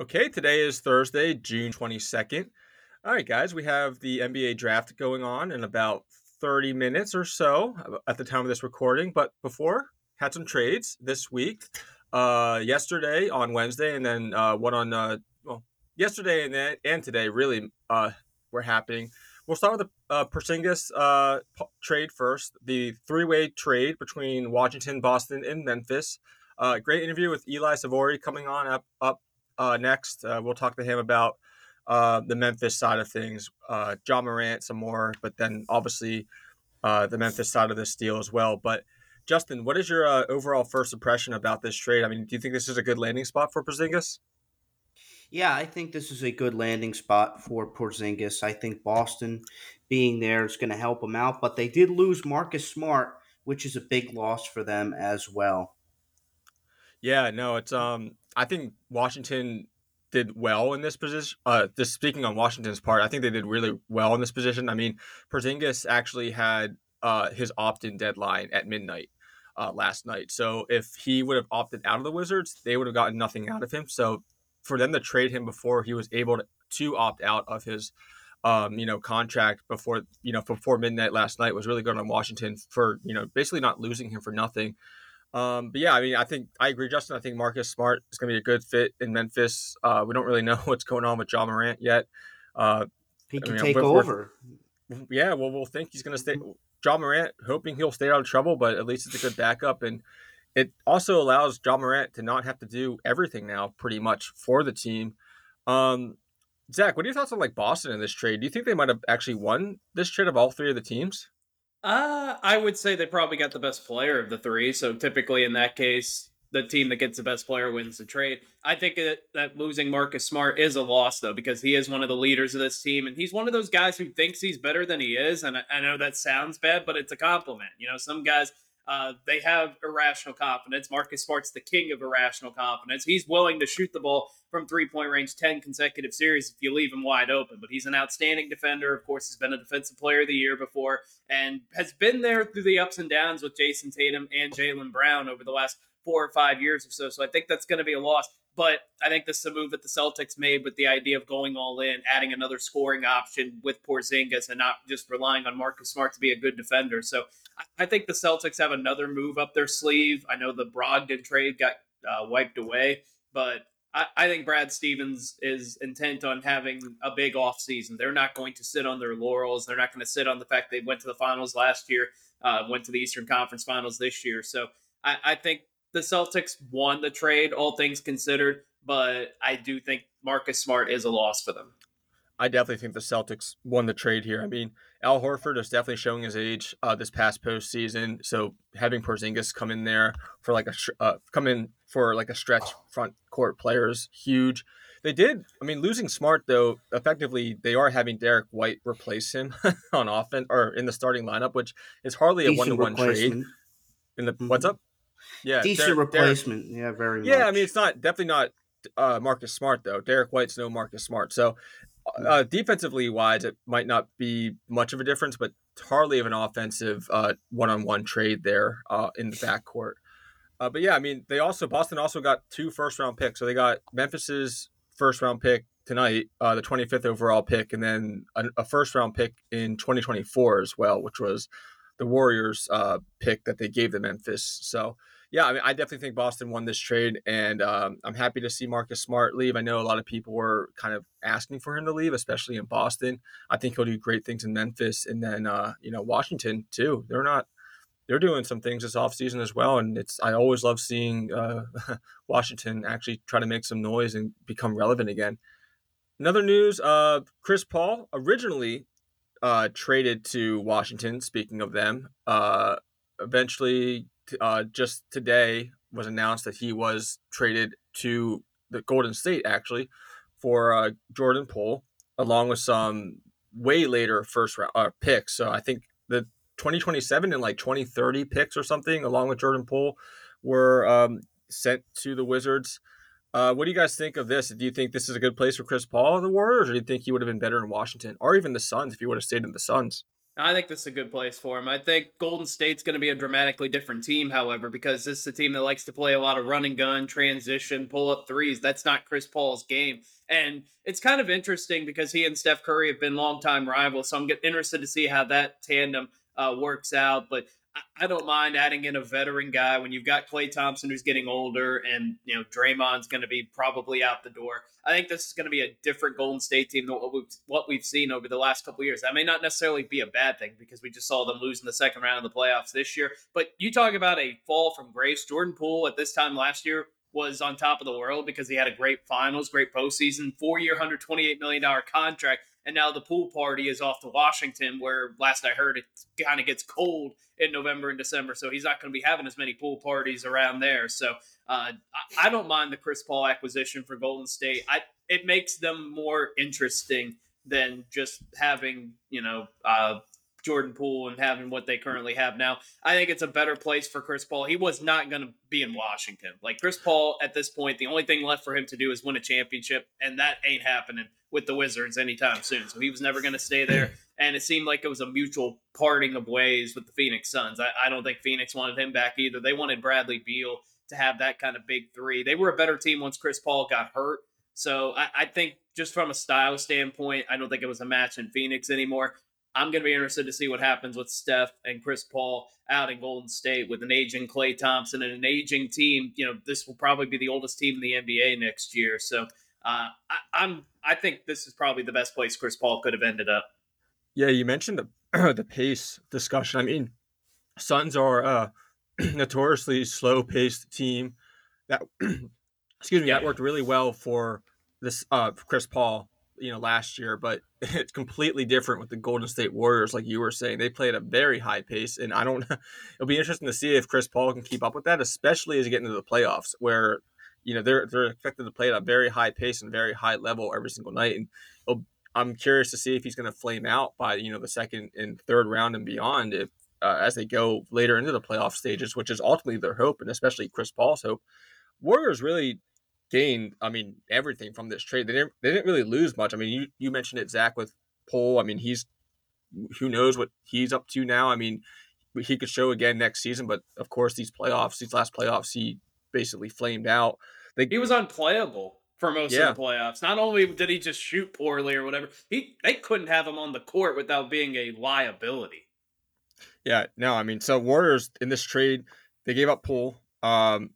Okay, today is Thursday, June 22nd. All right, guys, we have the NBA draft going on in about 30 minutes or so uh, at the time of this recording. But before, had some trades this week. Uh, yesterday on Wednesday, and then uh, one on uh, well, yesterday and then and today really uh, were happening. We'll start with the uh, Porzingis uh, trade first. The three-way trade between Washington, Boston, and Memphis. Uh, great interview with Eli Savoie coming on up up uh, next. Uh, we'll talk to him about uh, the Memphis side of things, uh, Ja Morant some more, but then obviously uh, the Memphis side of this deal as well. But Justin, what is your uh, overall first impression about this trade? I mean, do you think this is a good landing spot for Porzingis? Yeah, I think this is a good landing spot for Porzingis. I think Boston being there is going to help him out, but they did lose Marcus Smart, which is a big loss for them as well. Yeah, no, it's um I think Washington did well in this position. Uh just speaking on Washington's part, I think they did really well in this position. I mean, Porzingis actually had uh his opt-in deadline at midnight uh last night. So if he would have opted out of the Wizards, they would have gotten nothing out of him. So for them to trade him before he was able to, to opt out of his um, you know, contract before you know before midnight last night was really good on Washington for you know basically not losing him for nothing. Um, but yeah, I mean, I think I agree, Justin. I think Marcus Smart is going to be a good fit in Memphis. Uh, we don't really know what's going on with Ja Morant yet. Uh, he can I mean, take over. Yeah, well, we'll think he's going to stay. Ja Morant, hoping he'll stay out of trouble, but at least it's a good backup, and it also allows Ja Morant to not have to do everything now, pretty much for the team. Um, Zach, what are your thoughts on like Boston in this trade? Do you think they might have actually won this trade of all three of the teams? Uh, I would say they probably got the best player of the three. So typically, in that case, the team that gets the best player wins the trade. I think that losing Marcus Smart is a loss though because he is one of the leaders of this team and he's one of those guys who thinks he's better than he is. And I, I know that sounds bad, but it's a compliment. You know, some guys uh, they have irrational confidence. Marcus Smart's the king of irrational confidence. He's willing to shoot the ball from three point range 10 consecutive series if you leave him wide open. But he's an outstanding defender. Of course, he's been a defensive player of the year before and has been there through the ups and downs with Jayson Tatum and Jaylen Brown over the last four or five years or so. So I think that's going to be a loss. But I think this is a move that the Celtics made with the idea of going all in, adding another scoring option with Porzingis, and not just relying on Marcus Smart to be a good defender. So I think the Celtics have another move up their sleeve. I know the Brogdon trade got uh, wiped away, but I, I, think Brad Stevens is intent on having a big offseason. They're not going to sit on their laurels. They're not going to sit on the fact they went to the finals last year, uh, went to the Eastern Conference Finals this year. So I, I think the Celtics won the trade, all things considered, but I do think Marcus Smart is a loss for them. I definitely think the Celtics won the trade here. I mean, Al Horford is definitely showing his age uh, this past postseason. So having Porzingis come in there for like a uh, come in for like a stretch front court player is huge. They did. I mean, losing Smart though, effectively they are having Derrick White replace him on offense or in the starting lineup, which is hardly a one to one trade. In the mm-hmm. what's up? Yeah, decent replacement. Yeah, very. Yeah, much. I mean it's not definitely not uh, Marcus Smart though. Derrick White's no Marcus Smart. So uh, defensively wise, it might not be much of a difference, but hardly of an offensive one on one trade there uh, in the backcourt. Uh, but yeah, I mean they also Boston also got two first round picks. So they got Memphis's first round pick tonight, uh, the 25th overall pick, and then a, a, first round pick in 2024 as well, which was the Warriors uh, pick that they gave the Memphis. So yeah, I mean, I definitely think Boston won this trade, and um, I'm happy to see Marcus Smart leave. I know a lot of people were kind of asking for him to leave, especially in Boston. I think he'll do great things in Memphis, and then uh, you know Washington too. They're not they're doing some things this offseason as well, and it's I always love seeing uh, Washington actually try to make some noise and become relevant again. Another news: uh, Chris Paul originally uh, traded to Washington. Speaking of them, uh, eventually uh, just today was announced that he was traded to the Golden State actually for uh, Jordan Poole, along with some way later first round uh, picks. So I think the 2027 and like 2030 picks or something, along with Jordan Poole, were um, sent to the Wizards. Uh, what do you guys think of this? Do you think this is a good place for Chris Paul and the Warriors, or do you think he would have been better in Washington, or even the Suns if he would have stayed in the Suns? I think this is a good place for him. I think Golden State's going to be a dramatically different team, however, because this is a team that likes to play a lot of run and gun, transition, pull up threes. That's not Chris Paul's game. And it's kind of interesting because he and Steph Curry have been longtime rivals. So I'm interested to see how that tandem uh, works out. But I don't mind adding in a veteran guy when you've got Klay Thompson who's getting older and you know Draymond's going to be probably out the door. I think this is going to be a different Golden State team than what we've what we've seen over the last couple years. That may not necessarily be a bad thing because we just saw them lose in the second round of the playoffs this year. But you talk about a fall from grace. Jordan Poole at this time last year was on top of the world because he had a great finals, great postseason, four year, hundred twenty eight million dollar contract and now the pool party is off to Washington, where last I heard it kind of gets cold in November and December, so he's not going to be having as many pool parties around there. So uh, I, I, don't mind the Chris Paul acquisition for Golden State. I it makes them more interesting than just having you know uh, Jordan Poole and having what they currently have now. I think it's a better place for Chris Paul. He was not going to be in Washington. Like Chris Paul at this point, the only thing left for him to do is win a championship, and that ain't happening with the Wizards anytime soon. So he was never going to stay there. And it seemed like it was a mutual parting of ways with the Phoenix Suns. I, I don't think Phoenix wanted him back either. They wanted Bradley Beal to have that kind of big three. They were a better team once Chris Paul got hurt. So I, I think just from a style standpoint, I don't think it was a match in Phoenix anymore. I'm going to be interested to see what happens with Steph and Chris Paul out in Golden State with an aging Klay Thompson and an aging team. You know, this will probably be the oldest team in the NBA next year. So uh, I, am I think this is probably the best place Chris Paul could have ended up. Yeah, you mentioned the the pace discussion. I mean, Suns are a notoriously slow paced team. That excuse me, that worked really well for this uh, Chris Paul you know last year, but it's completely different with the Golden State Warriors. Like you were saying, they play at a very high pace, and I don't. It'll be interesting to see if Chris Paul can keep up with that, especially as you get into the playoffs, where you know they're they're expected to play at a very high pace and very high level every single night. And I'm curious to see if he's going to flame out by you know the second and third round and beyond if uh, as they go later into the playoff stages, which is ultimately their hope, and especially Chris Paul's hope. Warriors really gained, I mean, everything from this trade. They didn't they didn't really lose much. I mean, you you mentioned it, Zach, with Poole. I mean, he's who knows what he's up to now. I mean, he could show again next season, but of course, these playoffs, these last playoffs, he basically flamed out. They, he was unplayable for most yeah. of the playoffs. Not only did he just shoot poorly or whatever, he they couldn't have him on the court without being a liability. Yeah, no, I mean, so Warriors in this trade, they gave up Poole. Um,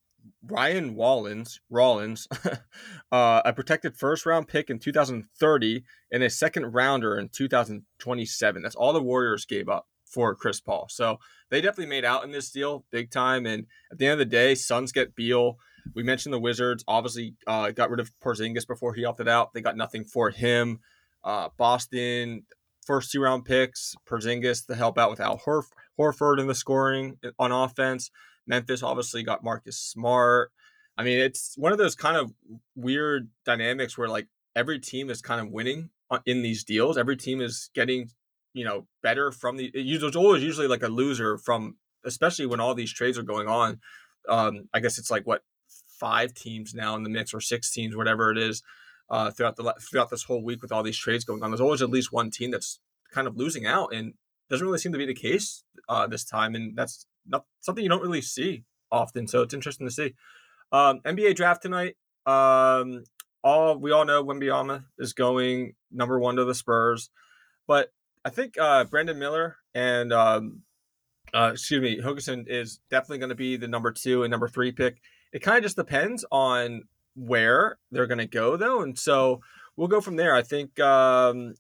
Ryan Wallins, Rollins, uh, a protected first round pick in 2030 and a second rounder in 2027. That's all the Warriors gave up for Chris Paul. So they definitely made out in this deal big time. And at the end of the day, Suns get Beal. We mentioned the Wizards obviously uh, got rid of Porzingis before he opted out. They got nothing for him. Uh, Boston, first two round picks, Porzingis to help out with Al Horf- Horford in the scoring on offense. Memphis obviously got Marcus Smart. I mean, it's one of those kind of weird dynamics where like every team is kind of winning in these deals. Every team is getting, you know, better from the. There's always usually like a loser from, especially when all these trades are going on. Um, I guess it's like what five teams now in the mix or six teams, whatever it is, uh, throughout the throughout this whole week with all these trades going on. There's always at least one team that's kind of losing out, and doesn't really seem to be the case uh, this time, and that's not something you don't really see often. So it's interesting to see. Um, NBA draft tonight. Um, all we all know Wembanyama is going number one to the Spurs, but I think uh, Brandon Miller and um, uh, excuse me, Hookerson is definitely going to be the number two and number three pick. It kind of just depends on where they're going to go, though, and so we'll go from there. I think, um,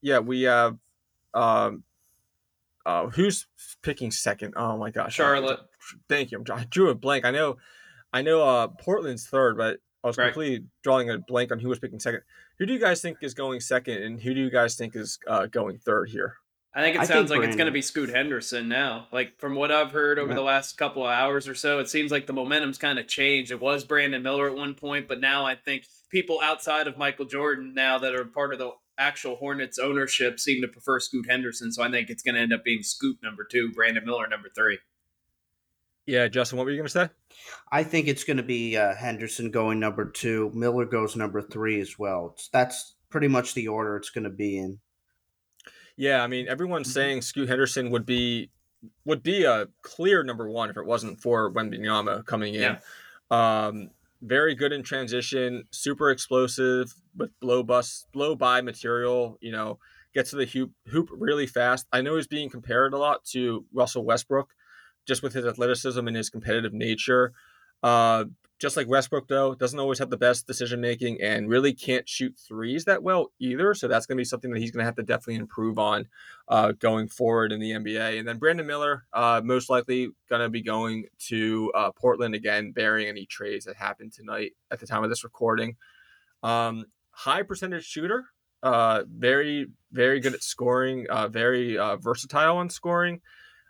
yeah, we have um, uh, who's picking second? Oh my gosh, Charlotte. Thank you. I drew a blank. I know, I know. Uh, Portland's third, but I was right. completely drawing a blank on who was picking second. Who do you guys think is going second, and who do you guys think is uh, going third here? I think it I sounds think like Brandon. it's going to be Scoot Henderson now. Like from what I've heard over yeah. the last couple of hours or so, it seems like the momentum's kind of changed. It was Brandon Miller at one point, but now I think people outside of Michael Jordan now that are part of the actual Hornets ownership seem to prefer Scoot Henderson, so I think it's going to end up being Scoot number two, Brandon Miller number three. Yeah, Justin, what were you going to say? I think it's going to be uh, Henderson going number two. Miller goes number three as well. It's, that's pretty much the order it's going to be in. Yeah, I mean, everyone's saying Scoot Henderson would be would be a clear number one if it wasn't for Wembanyama coming in. Yeah. Um, very good in transition, super explosive with blow bus, blow by material. You know, gets to the hoop hoop really fast. I know he's being compared a lot to Russell Westbrook, just with his athleticism and his competitive nature. Uh, just like Westbrook, though, doesn't always have the best decision making and really can't shoot threes that well either. So that's going to be something that he's going to have to definitely improve on uh, going forward in the NBA. And then Brandon Miller, uh, most likely going to be going to uh, Portland again, bearing any trades that happened tonight at the time of this recording. Um, high percentage shooter, uh, very, very good at scoring, uh, very uh, versatile on scoring.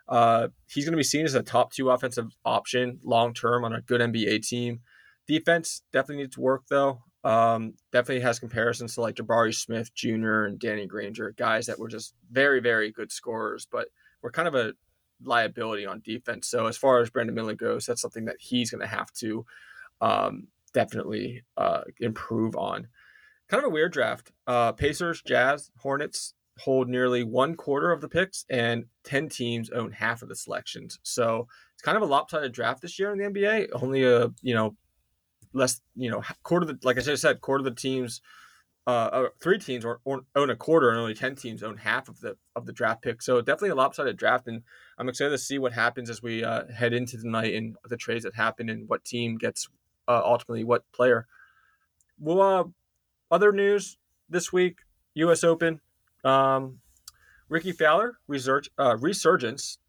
Uh, he's going to be seen as a top two offensive option long term on a good NBA team. Defense definitely needs to work though. Um, definitely has comparisons to like Jabari Smith Jr. and Danny Granger, guys that were just very, very good scorers, but were kind of a liability on defense. So as far as Brandon Miller goes, that's something that he's going to have to um, definitely uh, improve on. Kind of a weird draft. Uh, Pacers, Jazz, Hornets, hold nearly one quarter of the picks, and 10 teams own half of the selections. So it's kind of a lopsided draft this year in the NBA. Only a, you know, less, you know, quarter of the, like I just said, quarter of the teams, uh, uh three teams or, or own a quarter, and only 10 teams own half of the of the draft pick. So definitely a lopsided draft. And I'm excited to see what happens as we uh, head into the night and the trades that happen and what team gets uh, ultimately what player. Well, uh, other news this week, U.S. Open. Um, Rickie Fowler research, uh, resurgence,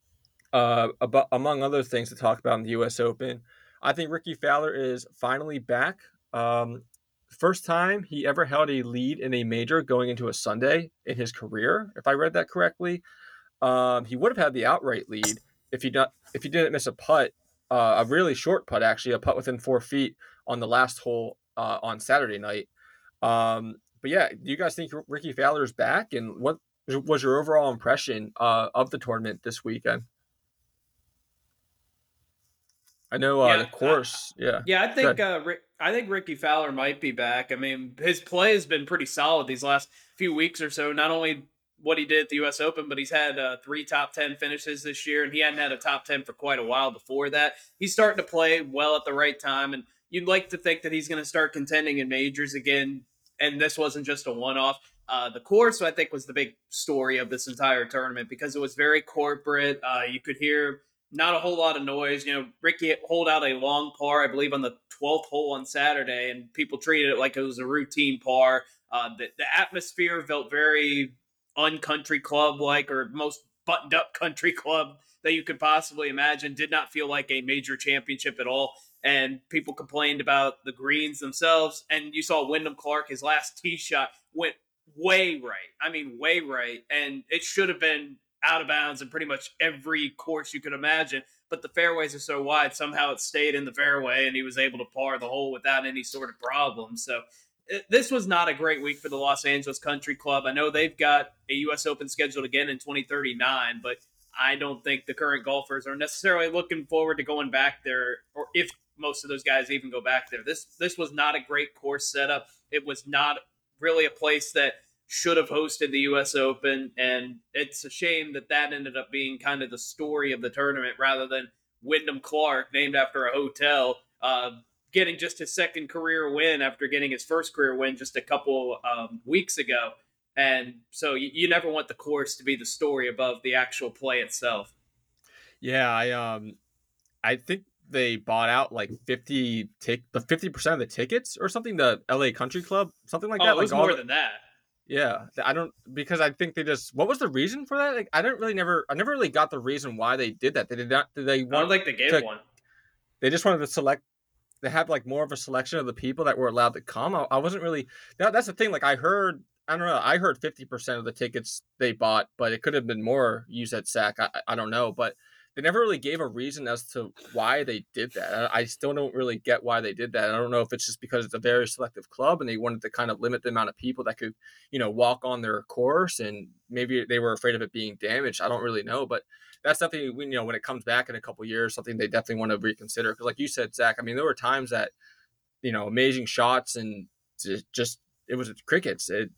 uh, about, among other things to talk about in the U.S. Open. I think Rickie Fowler is finally back. Um, first time he ever held a lead in a major going into a Sunday in his career, if I read that correctly. Um, he would have had the outright lead if he not if he didn't miss a putt, uh, a really short putt actually, a putt within four feet on the last hole uh, on Saturday night. Um, but yeah, do you guys think Rickie Fowler's back? And what was your overall impression uh, of the tournament this weekend? I know uh, yeah, the course. yeah, yeah. I think uh, I think Rickie Fowler might be back. I mean, his play has been pretty solid these last few weeks or so. Not only what he did at the U.S. Open, but he's had uh, three top ten finishes this year, and he hadn't had a top ten for quite a while before that. He's starting to play well at the right time, and you'd like to think that he's going to start contending in majors again and this wasn't just a one off. Uh, the course, I think, was the big story of this entire tournament because it was very corporate. Uh, you could hear not a whole lot of noise. You know, Rickie hold out a long par, I believe, on the 12th hole on Saturday, and people treated it like it was a routine par. Uh, the, the atmosphere felt very uncountry club like, or most buttoned up country club that you could possibly imagine. Did not feel like a major championship at all and people complained about the greens themselves. And you saw Wyndham Clark, his last tee shot went way right. I mean, way right. And it should have been out of bounds in pretty much every course you could imagine. But the fairways are so wide, somehow it stayed in the fairway and he was able to par the hole without any sort of problem. So eh, this was not a great week for the Los Angeles Country Club. I know they've got a U.S. Open scheduled again in 2039, but I don't think the current golfers are necessarily looking forward to going back there, or if most of those guys even go back there. This this was not a great course setup. It was not really a place that should have hosted the U.S. Open, and it's a shame that that ended up being kind of the story of the tournament rather than Wyndham Clark, named after a hotel, uh, getting just his second career win after getting his first career win just a couple um, weeks ago. And so you, you never want the course to be the story above the actual play itself. Yeah, I um, I think they bought out like 50 tick the 50% of the tickets or something the LA Country Club something like oh, that it was like more the, than that yeah I don't because I think they just what was the reason for that like I didn't really never I never really got the reason why they did that they did not did they want like don't they gave to, one they just wanted to select they have like more of a selection of the people that were allowed to come I, I wasn't really that, that's the thing like I heard I don't know. I heard fifty percent of the tickets they bought, but it could have been more. used at SAC I, I don't know, but they never really gave a reason as to why they did that. I still don't really get why they did that. I don't know if it's just because it's a very selective club and they wanted to kind of limit the amount of people that could, you know, walk on their course and maybe they were afraid of it being damaged. I don't really know, but that's something you know when it comes back in a couple years, something they definitely want to reconsider. Because like you said, Zach, I mean there were times that, you know, amazing shots and just it was crickets. It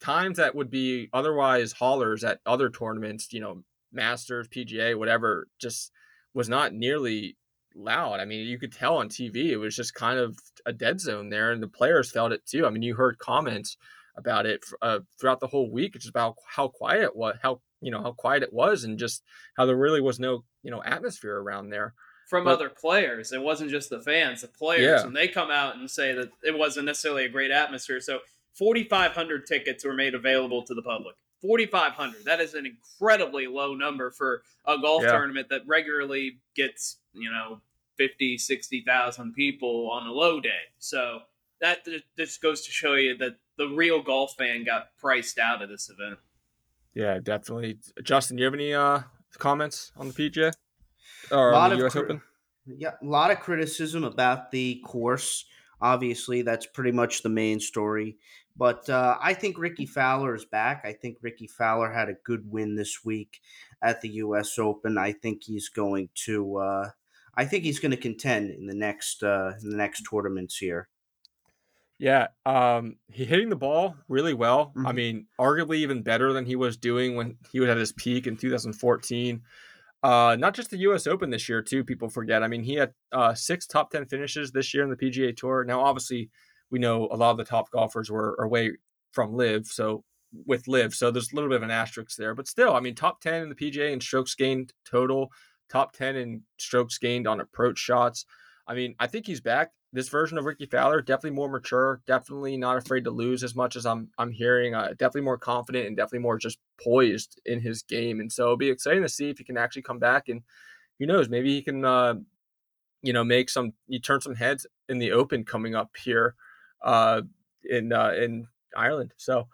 times that would be otherwise haulers at other tournaments, you know, Masters, PGA, whatever, just was not nearly loud. I mean, you could tell on TV it was just kind of a dead zone there, and the players felt it too. I mean, you heard comments about it uh, throughout the whole week, just about how quiet it was, how you know how quiet it was, and just how there really was no you know atmosphere around there from but, other players. It wasn't just the fans, the players, yeah. and they come out and say that it wasn't necessarily a great atmosphere. So 4,500 tickets were made available to the public. 4,500. That is an incredibly low number for a golf yeah. tournament that regularly gets, you know, 50, 60,000 people on a low day. So that just goes to show you that the real golf fan got priced out of this event. Yeah, definitely. Justin, do you have any uh, comments on the PGA or on the US cri- Open? Yeah, a lot of criticism about the course. Obviously, that's pretty much the main story. But uh, I think Rickie Fowler is back. I think Rickie Fowler had a good win this week at the U.S. Open. I think he's going to. Uh, I think he's going to contend in the next uh, in the next tournaments here. Yeah, um, he hitting the ball really well. Mm-hmm. I mean, arguably even better than he was doing when he was at his peak in 2014. Uh, not just the U.S. Open this year, too. People forget. I mean, he had uh, six top ten finishes this year in the PGA Tour. Now, obviously, we know a lot of the top golfers were away from LIV so with LIV so there's a little bit of an asterisk there. But still, I mean, top ten in the PGA and strokes gained total, top ten in strokes gained on approach shots. I mean, I think he's back. This version of Rickie Fowler definitely more mature, definitely not afraid to lose as much as I'm I'm hearing. Uh, definitely more confident and definitely more just poised in his game. And so it'll be exciting to see if he can actually come back and who knows, maybe he can uh, you know make some you turn some heads in the Open coming up here uh, in uh, in Ireland. So,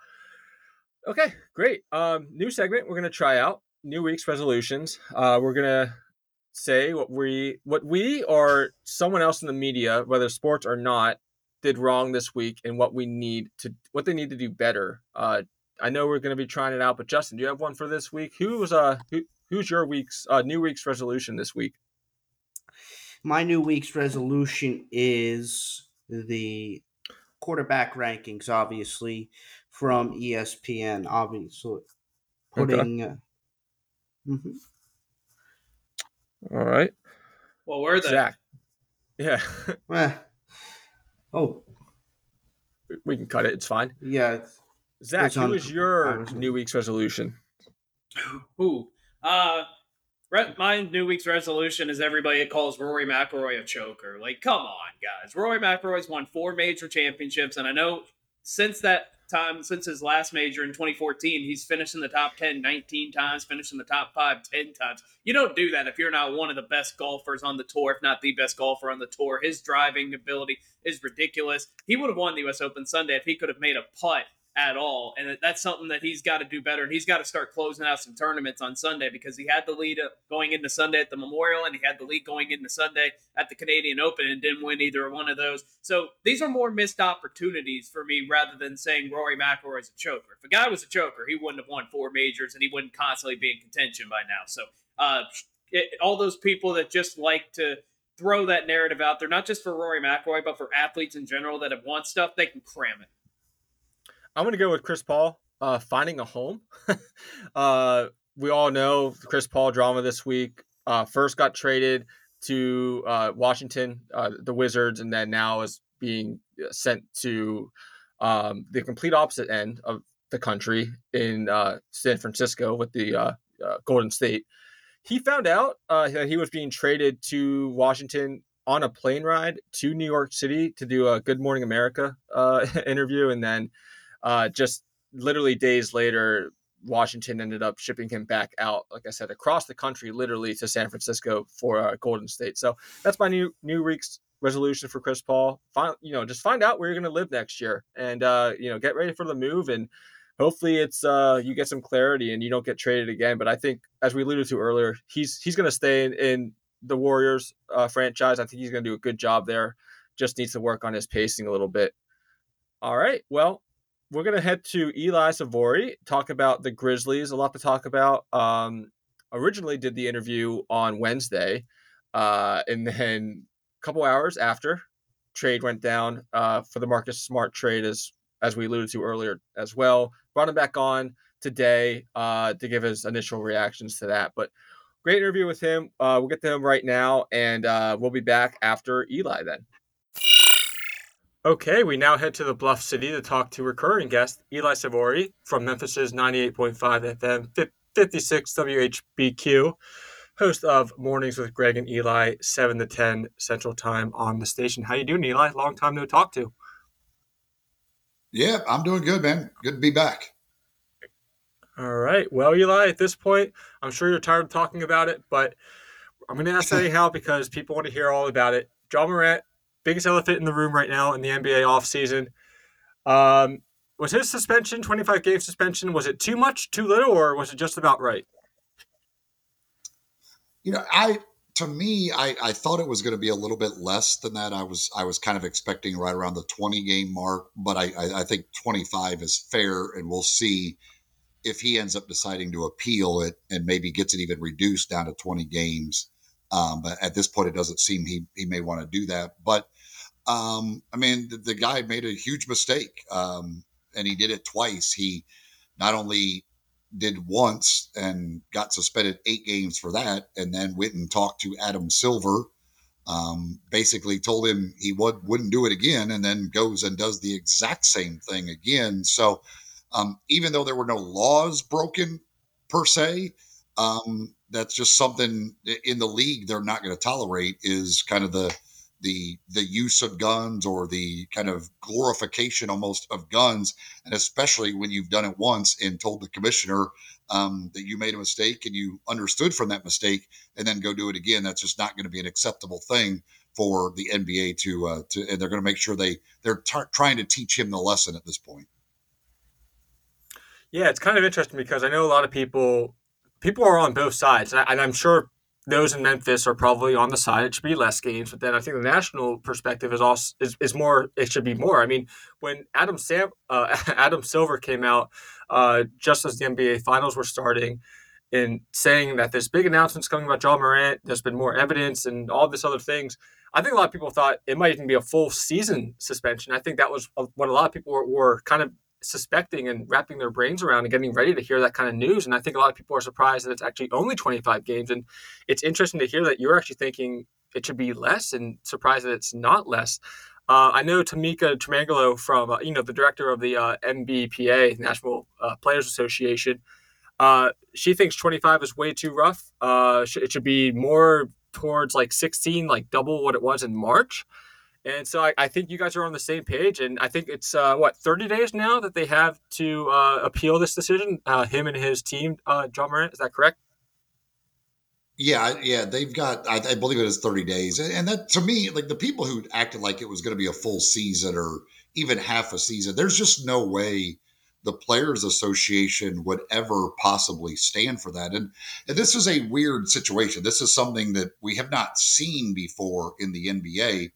okay, great. Um, new segment we're gonna try out. New week's resolutions. Uh, we're gonna say what we what we or someone else in the media, whether sports or not, did wrong this week and what we need to what they need to do better. Uh, I know we're going to be trying it out, but Justin, do you have one for this week? Who was uh who, who's your week's uh, new week's resolution this week? My new week's resolution is the quarterback rankings, obviously from ESPN, obviously putting. Okay. Uh, mm-hmm. All right. Well, where are they? Zach. Yeah. Oh. We can cut it. It's fine. Yeah. It's, Zach, it's who is your new week's resolution? Who? Uh, my new week's resolution is everybody calls Rory McIlroy a choker. Like, come on, guys. Rory McIlroy's won four major championships, and I know since that time, since his last major in 2014, he's finished in the top 10 19 times, finished in the top 5 10 times. You don't do that if you're not one of the best golfers on the tour, if not the best golfer on the tour. His driving ability is ridiculous. He would have won the U.S. Open Sunday if he could have made a putt at all. And that's something that he's got to do better. And he's got to start closing out some tournaments on Sunday because he had the lead going into Sunday at the Memorial and he had the lead going into Sunday at the Canadian Open and didn't win either one of those. So these are more missed opportunities for me rather than saying Rory McIlroy is a choker. If a guy was a choker, he wouldn't have won four majors and he wouldn't constantly be in contention by now. So uh, it, all those people that just like to throw that narrative out there, not just for Rory McIlroy, but for athletes in general that have won stuff, they can cram it. I'm going to go with Chris Paul uh, finding a home. uh, we all know Chris Paul drama this week. Uh, first got traded to uh, Washington, uh, the Wizards, and then now is being sent to um, the complete opposite end of the country in uh, San Francisco with the Golden State. He found out that he was being traded to Washington on a plane ride to New York City to do a Good Morning America interview, and then uh, just literally days later, Washington ended up shipping him back out, like I said, across the country, literally to San Francisco for uh, Golden State. So that's my new new week's resolution for Chris Paul. Find you know just find out where you're going to live next year, and uh, you know get ready for the move, and hopefully it's uh, you get some clarity and you don't get traded again. But I think, as we alluded to earlier, he's he's going to stay in, in the Warriors uh, franchise. I think he's going to do a good job there. Just needs to work on his pacing a little bit. All right, well we're gonna head to Eli Savoie, talk about the Grizzlies. A lot to talk about. Um, originally did the interview on Wednesday, uh, and then a couple hours after trade went down uh, for the Marcus Smart trade, as as we alluded to earlier as well. Brought him back on today uh, to give his initial reactions to that. But great interview with him. Uh, we'll get to him right now, and uh, we'll be back after Eli then. Okay, we now head to the Bluff City to talk to recurring guest Eli Savoie from Memphis's 98.5 FM 56 WHBQ, host of Mornings with Greg and Eli, 7 to 10 Central Time on the station. How you doing, Eli? Long time no talk to. Yeah, I'm doing good, man. Good to be back. All right. Well, Eli, at this point, I'm sure you're tired of talking about it, but I'm going to ask anyhow because people want to hear all about it. Ja Morant, biggest elephant in the room right now in the NBA offseason. Um, was his suspension, 25 game suspension, was it too much, too little, or was it just about right? You know, I to me, I, I thought it was going to be a little bit less than that. I was I was kind of expecting right around the 20 game mark, but I, I, I think 25 is fair, and we'll see if he ends up deciding to appeal it and maybe gets it even reduced down to 20 games. Um, but at this point, it doesn't seem he he may want to do that. But um, I mean, the, the, guy made a huge mistake, um, and he did it twice. He not only did once and got suspended eight games for that, and then went and talked to Adam Silver. Um, basically told him he would, wouldn't do it again, and then goes and does the exact same thing again. So, um, even though there were no laws broken per se, um, that's just something in the league they're not going to tolerate. Is kind of the the the use of guns or the kind of glorification almost of guns, and especially when you've done it once and told the commissioner um, that you made a mistake and you understood from that mistake, and then go do it again. That's just not going to be an acceptable thing for the NBA to uh, to, and they're going to make sure they they're trying to teach him the lesson at this point. Yeah, it's kind of interesting because I know a lot of people people are on both sides, and, I, am sure those in Memphis are probably on the side it should be less games. But then I think the national perspective is also is, is more. It should be more. I mean, when Adam Sam uh, Adam Silver came out uh, just as the NBA Finals were starting. In saying that there's big announcements coming about Ja Morant, there's been more evidence and all this other things. I think a lot of people thought it might even be a full season suspension. I think that was what a lot of people were, were kind of suspecting and wrapping their brains around and getting ready to hear that kind of news. And I think a lot of people are surprised that it's actually only 25 games. And it's interesting to hear that you're actually thinking it should be less and surprised that it's not less. Uh, I know Tamika Tremaglio from, uh, you know, the director of the uh, NBPA, National uh, Players Association. Uh, she thinks 25 is way too rough. Uh, it should be more towards like 16, like double what it was in March. And so I, I, think you guys are on the same page. And I think it's, uh, what, 30 days now that they have to uh, appeal this decision, uh, him and his team, uh, Ja Morant. Is that correct? Yeah, yeah, they've got. I, I, believe it is thirty days, and that to me, like the people who acted like it was going to be a full season or even half a season, there's just no way the Players Association would ever possibly stand for that. And, and this is a weird situation. This is something that we have not seen before in the NBA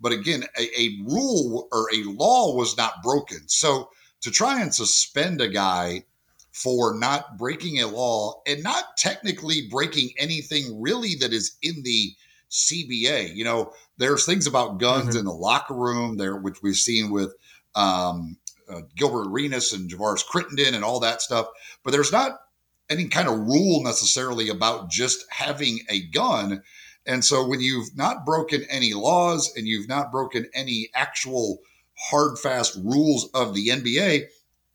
but again, a, a rule or a law was not broken. So to try and suspend a guy for not breaking a law and not technically breaking anything really that is in the CBA. You know, there's things about guns mm-hmm. in the locker room there, which we've seen with um, uh, Gilbert Arenas and Javaris Crittenton and all that stuff. But there's not any kind of rule necessarily about just having a gun. And so when you've not broken any laws and you've not broken any actual hard, fast rules of the NBA,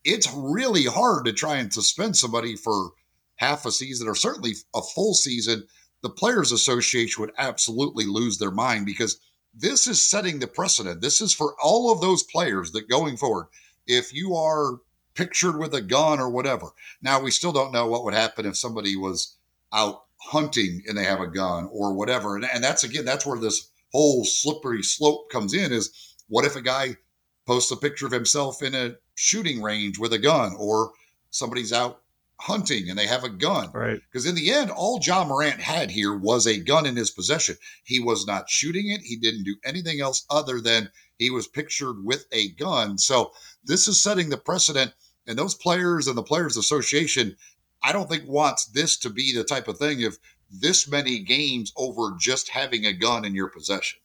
it's really hard to try and suspend somebody for half a season or certainly a full season. The Players Association would absolutely lose their mind because this is setting the precedent. This is for all of those players that going forward, if you are pictured with a gun or whatever. Now, we still don't know what would happen if somebody was out hunting and they have a gun or whatever. And, and that's again, that's where this whole slippery slope comes in is what if a guy posts a picture of himself in a shooting range with a gun or somebody's out hunting and they have a gun. Right. Because in the end, all Ja Morant had here was a gun in his possession. He was not shooting it. He didn't do anything else other than he was pictured with a gun. So this is setting the precedent. And those players and the Players Association I don't think wants this to be the type of thing of this many games over just having a gun in your possession.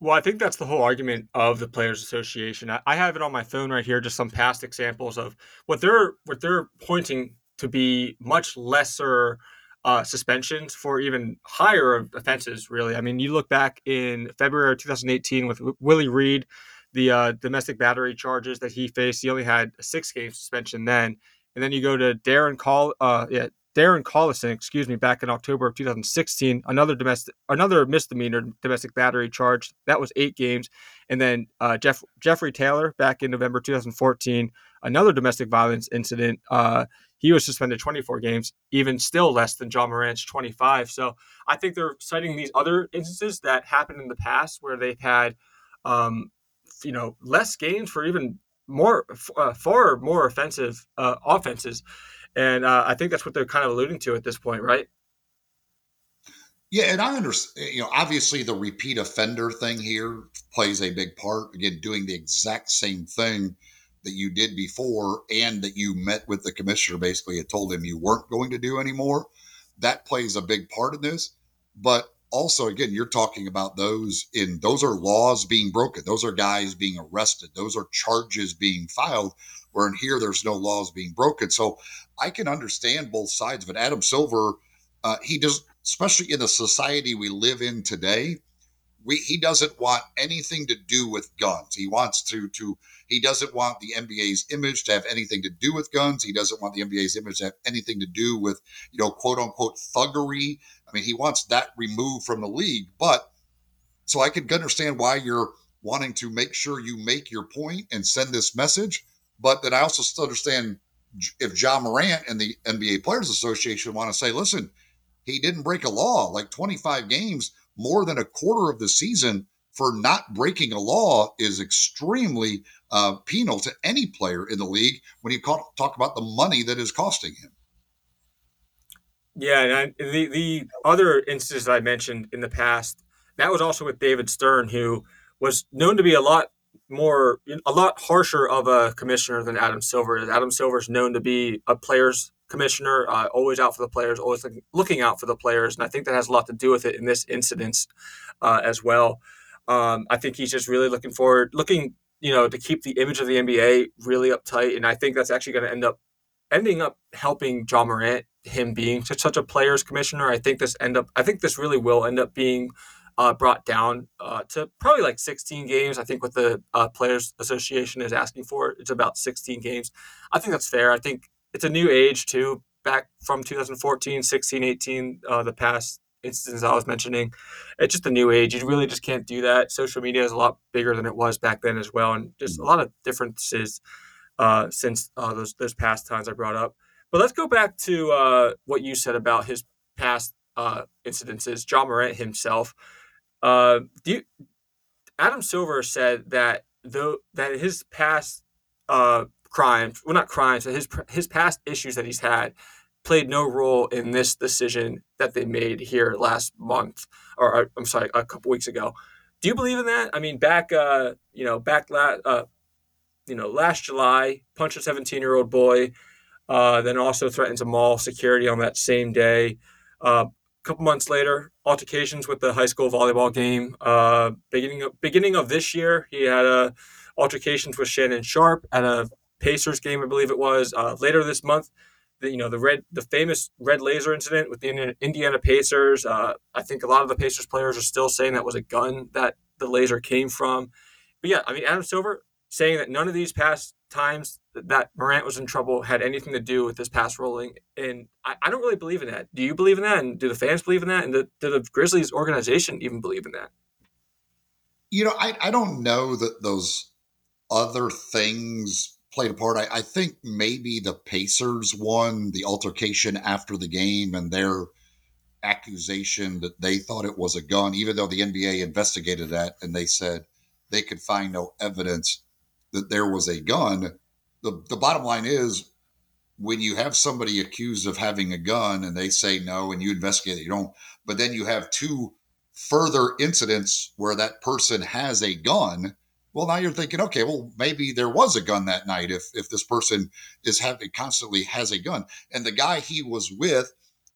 Well, I think that's the whole argument of the Players Association. I, have it on my phone right here, just some past examples of what they're what they're pointing to be much lesser uh, suspensions for even higher offenses. Really, I mean, you look back in February 2018 with Willie Reed, the uh, domestic battery charges that he faced. He only had a six game suspension then, and then you go to Darren Call, uh, yeah, Darren Collison, excuse me, back in October of 2016, another domestic, another misdemeanor domestic battery charge. That was eight games, and then uh, Jeff Jeffrey Taylor back in November 2014, another domestic violence incident. Uh, he was suspended 24 games, even still less than Ja Morant's 25. So I think they're citing these other instances that happened in the past where they've had, um, you know, less games for even more, uh, far more offensive uh, offenses and uh, I think that's what they're kind of alluding to at this point, right? Yeah, and I understand. You know, obviously the repeat offender thing here plays a big part. Again, doing the exact same thing that you did before, and that you met with the commissioner basically and told him you weren't going to do anymore. That plays a big part in this. But also, again, you're talking about those in those are laws being broken. Those are guys being arrested. Those are charges being filed. Where in here, there's no laws being broken. So I can understand both sides of it. Adam Silver, uh, he does, especially in the society we live in today. We, he doesn't want anything to do with guns. He wants to to he doesn't want the NBA's image to have anything to do with guns. He doesn't want the NBA's image to have anything to do with you know quote unquote thuggery. I mean, he wants that removed from the league. But so I can understand why you're wanting to make sure you make your point and send this message. But then I also still understand if Ja Morant and the NBA Players Association want to say, listen, he didn't break a law, like 25 games, more than a quarter of the season for not breaking a law is extremely uh, penal to any player in the league when you talk about the money that is costing him. Yeah, and I, the the other instances I mentioned in the past, that was also with David Stern, who was known to be a lot more a lot harsher of a commissioner than Adam Silver. Adam Silver is known to be a players commissioner, uh, always out for the players, always looking out for the players, and I think that has a lot to do with it in this incident uh, as well. Um, I think he's just really looking forward, looking you know to keep the image of the NBA really uptight, and I think that's actually going to end up ending up helping Ja Morant, him being such, such a players commissioner. I think this end up, I think this really will end up being uh, brought down uh, to probably like 16 games. I think what the uh, Players Association is asking for, it's about 16 games. I think that's fair. I think it's a new age too. Back from 2014, 16, 18, uh, the past instances I was mentioning, it's just a new age. You really just can't do that. Social media is a lot bigger than it was back then as well, and just a lot of differences uh, since uh, those those past times I brought up. But let's go back to what you said about his past incidences. Ja Morant himself. Uh, do you, Adam Silver said that though that his past uh, crimes, well, not crimes, his his past issues that he's had played no role in this decision that they made here last month, or uh, I'm sorry, a couple weeks ago. Do you believe in that? I mean, back, uh, you know, back, la- uh, you know, last July, punched a 17 year old boy, uh, then also threatened a mall security on that same day. Uh, a couple months later, altercations with the high school volleyball game. Uh, beginning of, beginning of this year, he had uh, altercations with Shannon Sharpe at a Pacers game, I believe it was. Uh, later this month, the, you know the red, the famous red laser incident with the Indiana Pacers. Uh, I think a lot of the Pacers players are still saying that was a gun that the laser came from. But yeah, I mean Adam Silver saying that none of these past times that Morant was in trouble had anything to do with this pass rolling. And I, I, don't really believe in that. Do you believe in that? And do the fans believe in that? And do, do the Grizzlies organization even believe in that? You know, I, I don't know that those other things played a part. I, I think maybe the Pacers won the altercation after the game and their accusation that they thought it was a gun, even though the NBA investigated that and they said they could find no evidence that there was a gun the, the bottom line is when you have somebody accused of having a gun and they say no and you investigate it, you don't, but then you have two further incidents where that person has a gun. Well, now you're thinking, okay, well, maybe there was a gun that night if if this person is having constantly has a gun. And the guy he was with,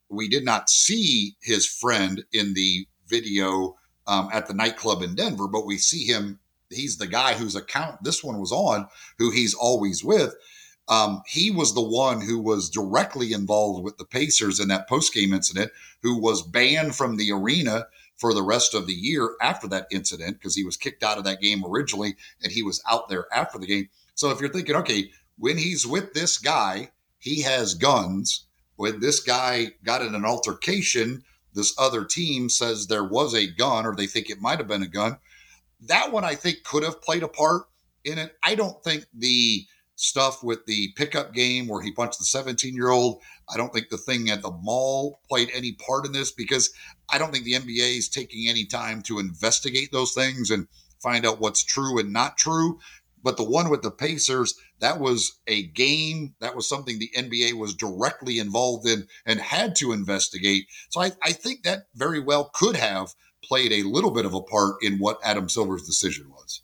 we did not see his friend in the video um, at the nightclub in Denver, but we see him. He's the guy whose account this one was on, who he's always with. Um, he was the one who was directly involved with the Pacers in that post game incident, who was banned from the arena for the rest of the year after that incident because he was kicked out of that game originally and he was out there after the game. So if you're thinking, okay, when he's with this guy, he has guns. When this guy got in an altercation, this other team says there was a gun or they think it might have been a gun. That one I think could have played a part in it. I don't think the stuff with the pickup game where he punched the 17 year old. I don't think the thing at the mall played any part in this because I don't think the NBA is taking any time to investigate those things and find out what's true and not true. But the one with the Pacers, that was a game. That was something the NBA was directly involved in and had to investigate. So I, I think that very well could have played a little bit of a part in what Adam Silver's decision was.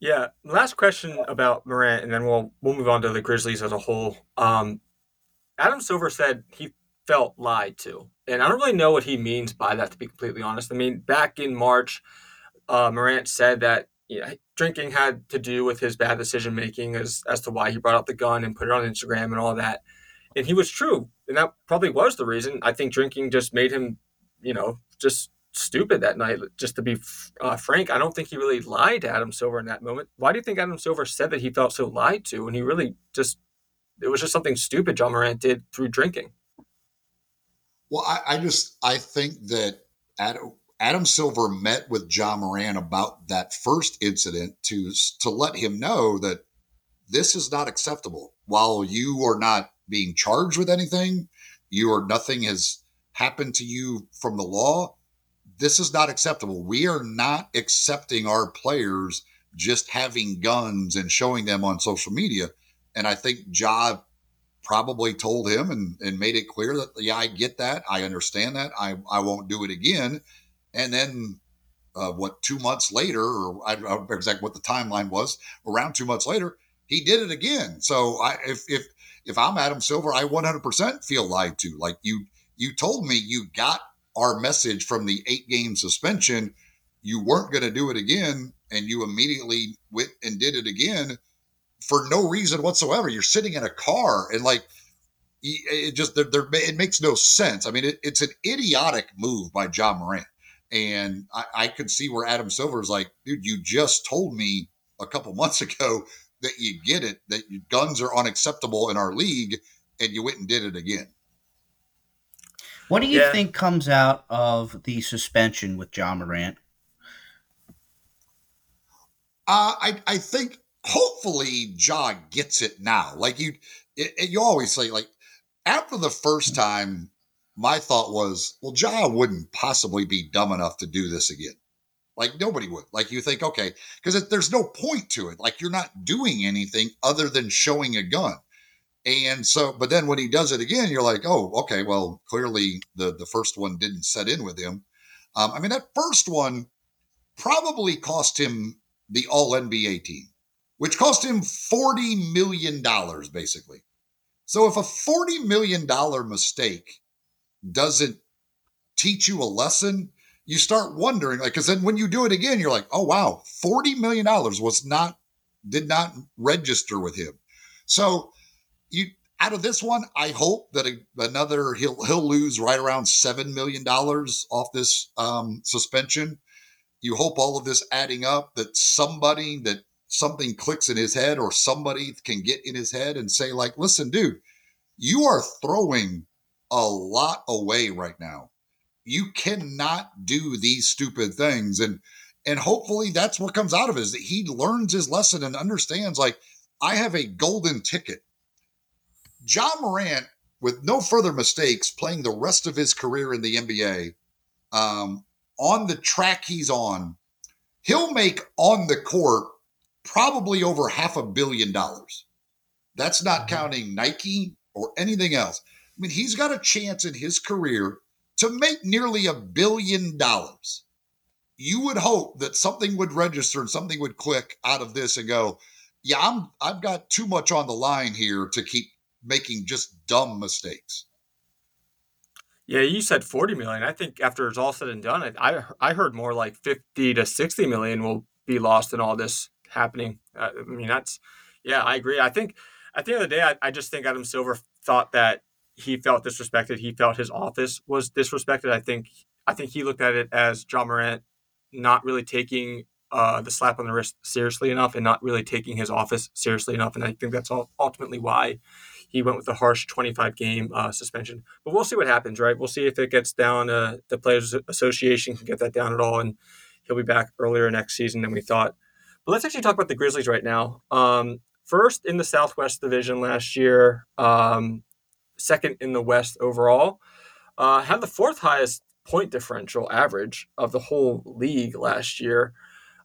Yeah. Last question about Morant, and then we'll we'll move on to the Grizzlies as a whole. Um, Adam Silver said he felt lied to, and I don't really know what he means by that. To be completely honest, I mean back in March, uh, Morant said that you know, drinking had to do with his bad decision making as as to why he brought out the gun and put it on Instagram and all that. And he was true, and that probably was the reason. I think drinking just made him, you know, just stupid that night. Just to be uh, frank, I don't think he really lied to Adam Silver in that moment. Why do you think Adam Silver said that he felt so lied to? when he really just, it was just something stupid Ja Morant did through drinking. Well, I, I just, I think that Adam, Adam Silver met with Ja Morant about that first incident to to let him know that this is not acceptable. While you are not being charged with anything, you are nothing has happened to you from the law this is not acceptable. We are not accepting our players just having guns and showing them on social media. And I think Ja probably told him and, and made it clear that, yeah, I get that. I understand that. I, I won't do it again. And then, uh, what, two months later, or I don't know exactly what the timeline was, around two months later, he did it again. So I, if, if, if I'm Adam Silver, I 100% feel lied to. Like you, you told me you got our message from the eight game suspension, you weren't going to do it again, and you immediately went and did it again for no reason whatsoever. You're sitting in a car and like it just there, there it makes no sense. I mean, it, it's an idiotic move by Ja Morant, and I, I could see where Adam Silver is like, dude, you just told me a couple months ago that you get it that guns are unacceptable in our league, and you went and did it again. What do you yeah. think comes out of the suspension with Ja Morant? Uh, I I think hopefully Ja gets it now. Like you, it, it, you always say like after the first time, my thought was, well, Ja wouldn't possibly be dumb enough to do this again. Like nobody would. Like you think, okay, because there's no point to it. Like you're not doing anything other than showing a gun. And so, but then when he does it again, you're like, oh, okay, well, clearly the the first one didn't set in with him. Um, I mean, that first one probably cost him the All NBA team, which cost him forty million dollars, basically. So if a forty million dollar mistake doesn't teach you a lesson, you start wondering, like, because then when you do it again, you're like, oh wow, forty million dollars was not did not register with him. So you out of this one, I hope that a, another he'll he'll lose right around seven million dollars off this um, suspension. You hope all of this adding up that somebody that something clicks in his head or somebody can get in his head and say like, listen, dude, you are throwing a lot away right now. You cannot do these stupid things and and hopefully that's what comes out of it is that he learns his lesson and understands like I have a golden ticket Ja Morant, with no further mistakes, playing the rest of his career in the NBA, um, on the track he's on, he'll make on the court probably over half a billion dollars. That's not mm-hmm. counting Nike or anything else. I mean, he's got a chance in his career to make nearly a billion dollars. You would hope that something would register and something would click out of this and go, yeah, I'm I've got too much on the line here to keep making just dumb mistakes. Yeah, you said 40 million. I think after it's all said and done, I I heard more like 50 to 60 million will be lost in all this happening. Uh, I mean, that's yeah, I agree. I think at the end of the day, I, I just think Adam Silver thought that he felt disrespected. He felt his office was disrespected. I think I think he looked at it as Ja Morant not really taking uh, the slap on the wrist seriously enough and not really taking his office seriously enough. And I think that's all ultimately why he went with the harsh 25 game uh, suspension. But we'll see what happens, right? We'll see if it gets down. Uh, the Players Association can get that down at all, and he'll be back earlier next season than we thought. But let's actually talk about the Grizzlies right now. Um, first in the Southwest Division last year, um, second in the West overall. Uh, had the fourth highest point differential average of the whole league last year.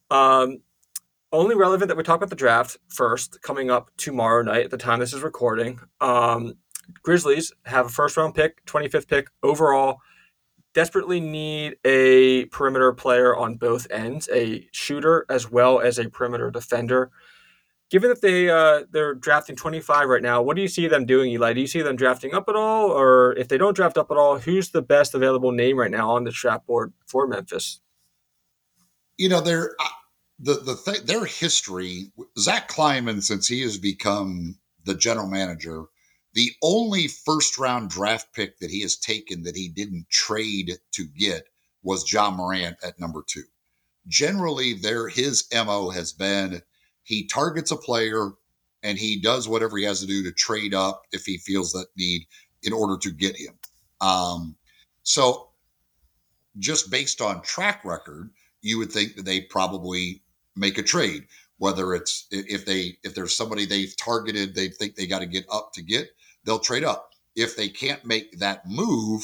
Um, only relevant that we talk about the draft first, coming up tomorrow night at the time this is recording. Um, Grizzlies have a first round pick, 25th pick overall. Desperately need a perimeter player on both ends, a shooter as well as a perimeter defender. Given that they uh, they're drafting 25 right now, what do you see them doing, Eli? Do you see them drafting up at all, or if they don't draft up at all, who's the best available name right now on the draft board for Memphis? You know, they're the the th- their history. Zach Kleiman, since he has become the general manager, the only first round draft pick that he has taken that he didn't trade to get was Ja Morant at number two. Generally, there his mo has been he targets a player and he does whatever he has to do to trade up if he feels that need in order to get him. Um, so, just based on track record, you would think that they probably make a trade. Whether it's if they if there's somebody they've targeted, they think they got to get up to get, they'll trade up. If they can't make that move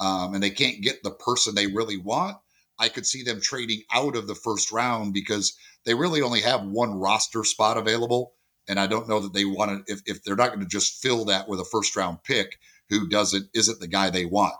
um, and they can't get the person they really want, I could see them trading out of the first round because they really only have one roster spot available. And I don't know that they want to, if, if they're not going to just fill that with a first round pick who doesn't, isn't the guy they want.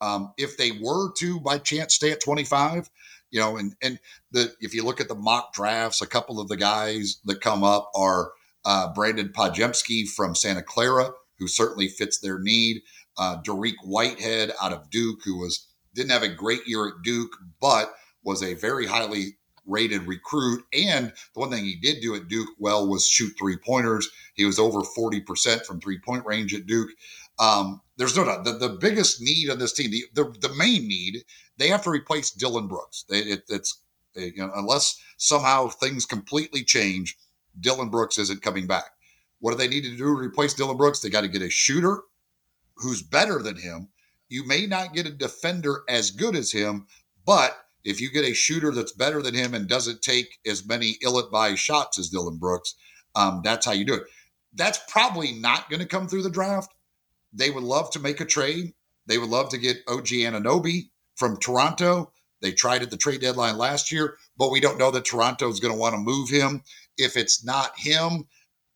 Um, if they were to by chance stay at 25, you know, and, and the, if you look at the mock drafts, a couple of the guys that come up are uh, Brandon Podziemski from Santa Clara, who certainly fits their need. Uh, Dariq Whitehead out of Duke, who was didn't have a great year at Duke, but was a very highly rated recruit. And the one thing he did do at Duke well was shoot three pointers. He was over 40% from three point range at Duke. Um, there's no doubt the, the biggest need on this team, the, the, the main need, they have to replace Dillon Brooks. They, it, it's you know, unless somehow things completely change, Dillon Brooks isn't coming back. What do they need to do to replace Dillon Brooks? They got to get a shooter who's better than him. You may not get a defender as good as him, but if you get a shooter that's better than him and doesn't take as many ill-advised shots as Dillon Brooks, um, that's how you do it. That's probably not going to come through the draft. They would love to make a trade. They would love to get OG Anunoby from Toronto. They tried at the trade deadline last year, but we don't know that Toronto is going to want to move him. If it's not him,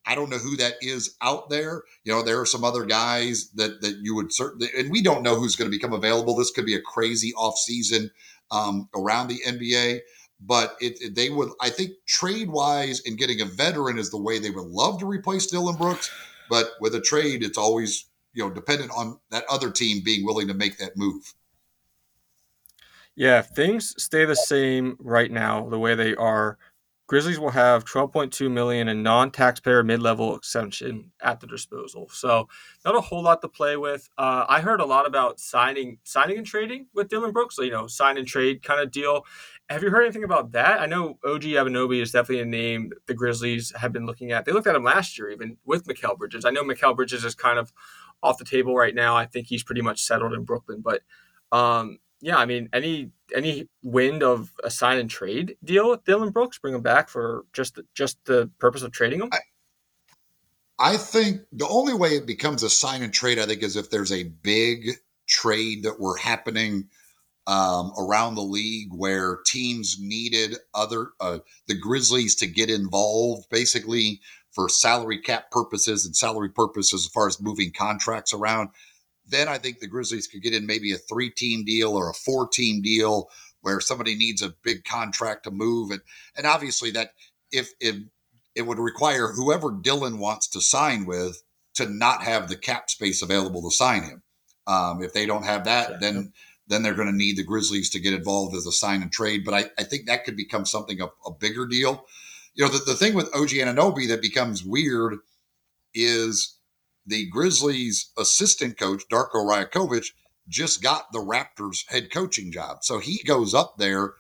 I don't know who that is out there. You know, there are some other guys that that you would certainly, and we don't know who's going to become available. This could be a crazy offseason um, around the NBA. But it, it, they would, I think, trade wise and getting a veteran is the way they would love to replace Dillon Brooks. But with a trade, it's always you know dependent on that other team being willing to make that move. Yeah, if things stay the same right now, the way they are, Grizzlies will have 12.2 million in non-taxpayer mid-level exemption at their disposal. So not a whole lot to play with. Uh, I heard a lot about signing, signing and trading with Dillon Brooks. You know, sign and trade kind of deal. Have you heard anything about that? I know OG Anunoby is definitely a name the Grizzlies have been looking at. They looked at him last year, even with Mikal Bridges. I know Mikal Bridges is kind of off the table right now. I think he's pretty much settled in Brooklyn, but um, yeah, I mean, any any wind of a sign and trade deal with Dillon Brooks, bring him back for just just the purpose of trading him? I, I think the only way it becomes a sign and trade, I think, is if there's a big trade that were happening um, around the league where teams needed other uh, the Grizzlies to get involved, basically for salary cap purposes and salary purposes as far as moving contracts around then I think the Grizzlies could get in maybe a three team deal or a four team deal where somebody needs a big contract to move. And, and obviously, that if it, it would require whoever Dillon wants to sign with to not have the cap space available to sign him. Um, if they don't have that, then then they're going to need the Grizzlies to get involved as a sign and trade. But I, I think that could become something of a bigger deal. You know, the, the thing with OG Anunoby that becomes weird is the Grizzlies assistant coach, Darko Rajakovic, just got the Raptors head coaching job. So he goes up there